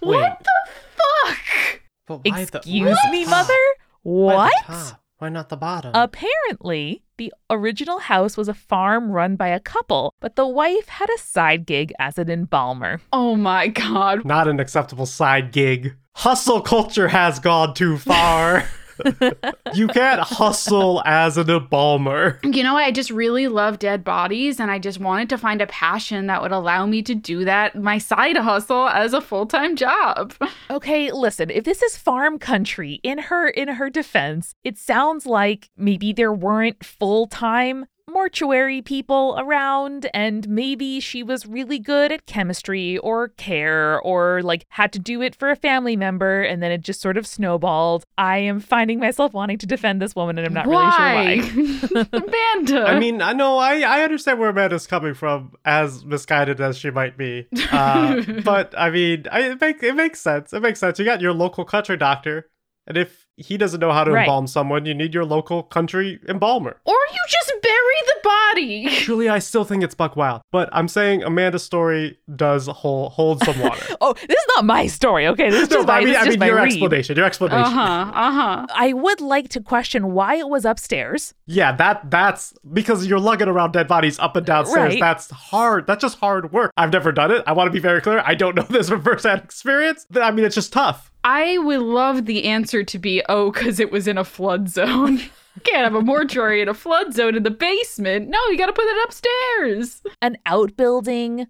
Wait. What the fuck? But why Excuse the me, top? mother? Why What? The top? Why not the bottom? Apparently, the original house was a farm run by a couple, but the wife had a side gig as an embalmer. Oh my god. Not an acceptable side gig. Hustle culture has gone too far. you can't hustle as an embalmer. You know, I just really love dead bodies and I just wanted to find a passion that would allow me to do that, my side hustle as a full-time job. Okay, listen, if this is farm country, in her in her defense, it sounds like maybe there weren't full-time mortuary people around and maybe she was really good at chemistry or care or like had to do it for a family member and then it just sort of snowballed. I am finding myself wanting to defend this woman and I'm not really sure why. Amanda. I mean, I know I, I understand where Amanda's coming from, as misguided as she might be. Uh, but I mean, I, it, make, it makes sense. It makes sense. You got your local country doctor, and if he doesn't know how to Right. embalm someone, you need your local country embalmer. or you just bury the body. Truly, I still think it's Buck Wild, but I'm saying Amanda's story does hold hold some water. Oh, this is not my story, okay? This is no, just but my, I mean, I just mean my your read. explanation, your explanation. Uh huh. Uh huh. I would like to question why it was upstairs. Yeah, that that's because you're lugging around dead bodies up and downstairs. Right. That's hard. That's just hard work. I've never done it. I want to be very clear. I don't know this from firsthand experience. I mean, it's just tough. I would love the answer to be, oh, because it was in a flood zone. Can't have a mortuary in a flood zone in the basement. No, you got to put it upstairs. An outbuilding,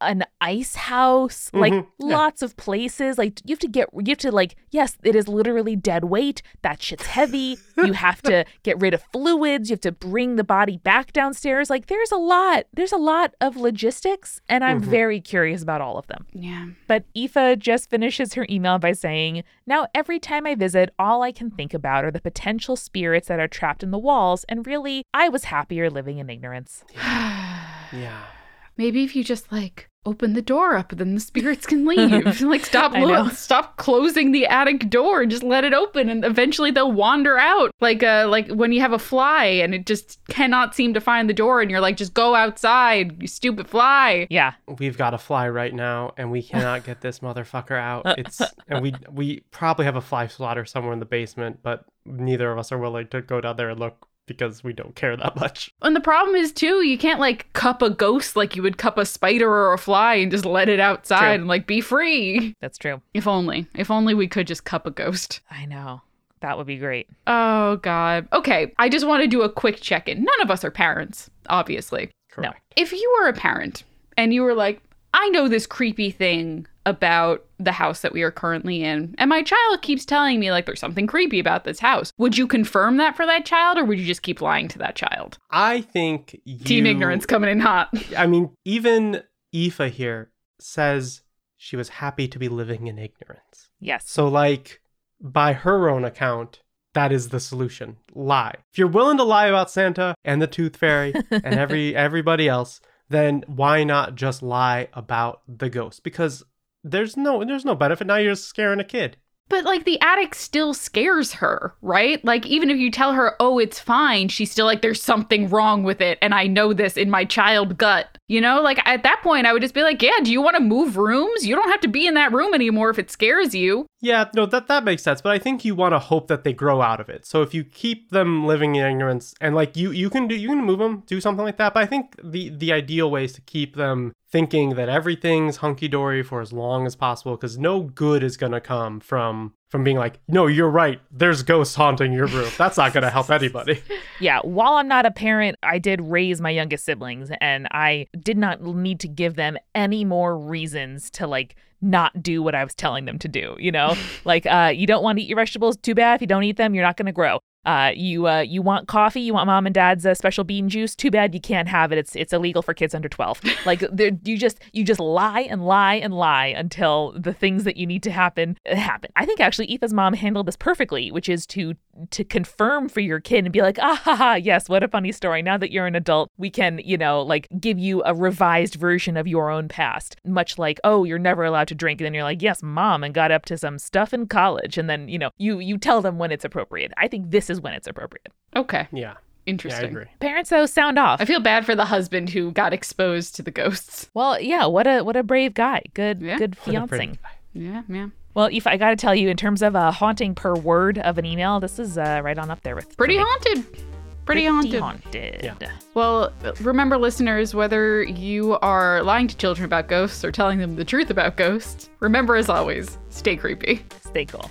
an ice house, like Mhm, yeah. lots of places. Like you have to get, you have to like, yes, it is literally dead weight. That shit's heavy. you have to get rid of fluids. You have to bring the body back downstairs. Like there's a lot, there's a lot of logistics, and I'm Mhm. very curious about all of them. Yeah. But Aoife just finishes her email by saying, Now, every time I visit, all I can think about are the potential spirits that are trapped in the walls, and really, I was happier living in ignorance. Yeah. Maybe if you just like open the door up, then the spirits can leave. like stop, lo- stop closing the attic door and just let it open, and eventually they'll wander out. Like uh, like when you have a fly and it just cannot seem to find the door, and you're like, just go outside, you stupid fly. Yeah, We've got a fly right now, and we cannot get this motherfucker out. It's and we we probably have a fly swatter somewhere in the basement, but neither of us are willing to go down there and look because we don't care that much. And the problem is too, you can't like cup a ghost like you would cup a spider or a fly and just let it outside True. and like be free. that's true. If only, if only we could just cup a ghost. I know. That would be great. Oh God. Okay, I just want to do a quick check-in. None of us are parents, obviously. Correct. If you were a parent and you were like, I know this creepy thing about the house that we are currently in, and my child keeps telling me like there's something creepy about this house. Would you confirm that for that child, or would you just keep lying to that child? I think you, Team ignorance coming in hot. I mean, even Aoife here says she was happy to be living in ignorance. Yes. So, like, by her own account, that is the solution. Lie. If you're willing to lie about Santa and the Tooth Fairy and every everybody else, then why not just lie about the ghost? Because there's no there's no benefit. Now you're scaring a kid. But like the attic still scares her, right? Like even if you tell her, "Oh, it's fine," she's still like there's something wrong with it and I know this in my child gut. You know, like at that point I would just be like, "Yeah, do you want to move rooms? You don't have to be in that room anymore if it scares you." Yeah, no, that that makes sense. But I think you want to hope that they grow out of it. So if you keep them living in ignorance, and like you you can do you can move them, do something like that. But I think the the ideal way is to keep them thinking that everything's hunky dory for as long as possible, because no good is gonna come from from being like, no, you're right. There's ghosts haunting your room. That's not gonna help anybody. Yeah, while I'm not a parent, I did raise my youngest siblings and I did not need to give them any more reasons to like not do what I was telling them to do, you know? like uh you don't want to eat your vegetables, too bad. If you don't eat them, you're not going to grow. Uh, you uh, you want coffee? You want mom and dad's uh, special bean juice? Too bad you can't have it. It's it's illegal for kids under twelve. Like there- you just you just lie and lie and lie until the things that you need to happen uh, happen. I think actually Aoife's mom handled this perfectly, which is to to confirm for your kid and be like, ah ha ha, yes, what a funny story. Now that you're an adult, we can you know like give you a revised version of your own past. Much like oh you're never allowed to drink, and then you're like yes mom, and got up to some stuff in college, and then you know you you tell them when it's appropriate. I think this is when it's appropriate. Okay, Yeah, yeah, I interesting. agree. Parents though sound off. I feel bad for the husband who got exposed to the ghosts. Well, yeah, what a what a brave guy. Good Yeah. good What pretty fiancing. Yeah, yeah. Well, if I got to tell you, in terms of uh, haunting per word of an email, this is uh, right on up there with Pretty for me. haunted. Pretty, haunted. haunted. Yeah. Well, remember, listeners, whether you are lying to children about ghosts or telling them the truth about ghosts, remember as always, stay creepy. Stay cool.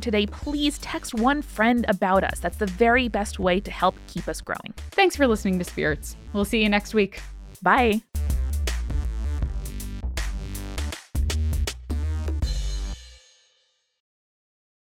today, please text one friend about us. That's the very best way to help keep us growing. Thanks for listening to Spirits. We'll see you next week. Bye.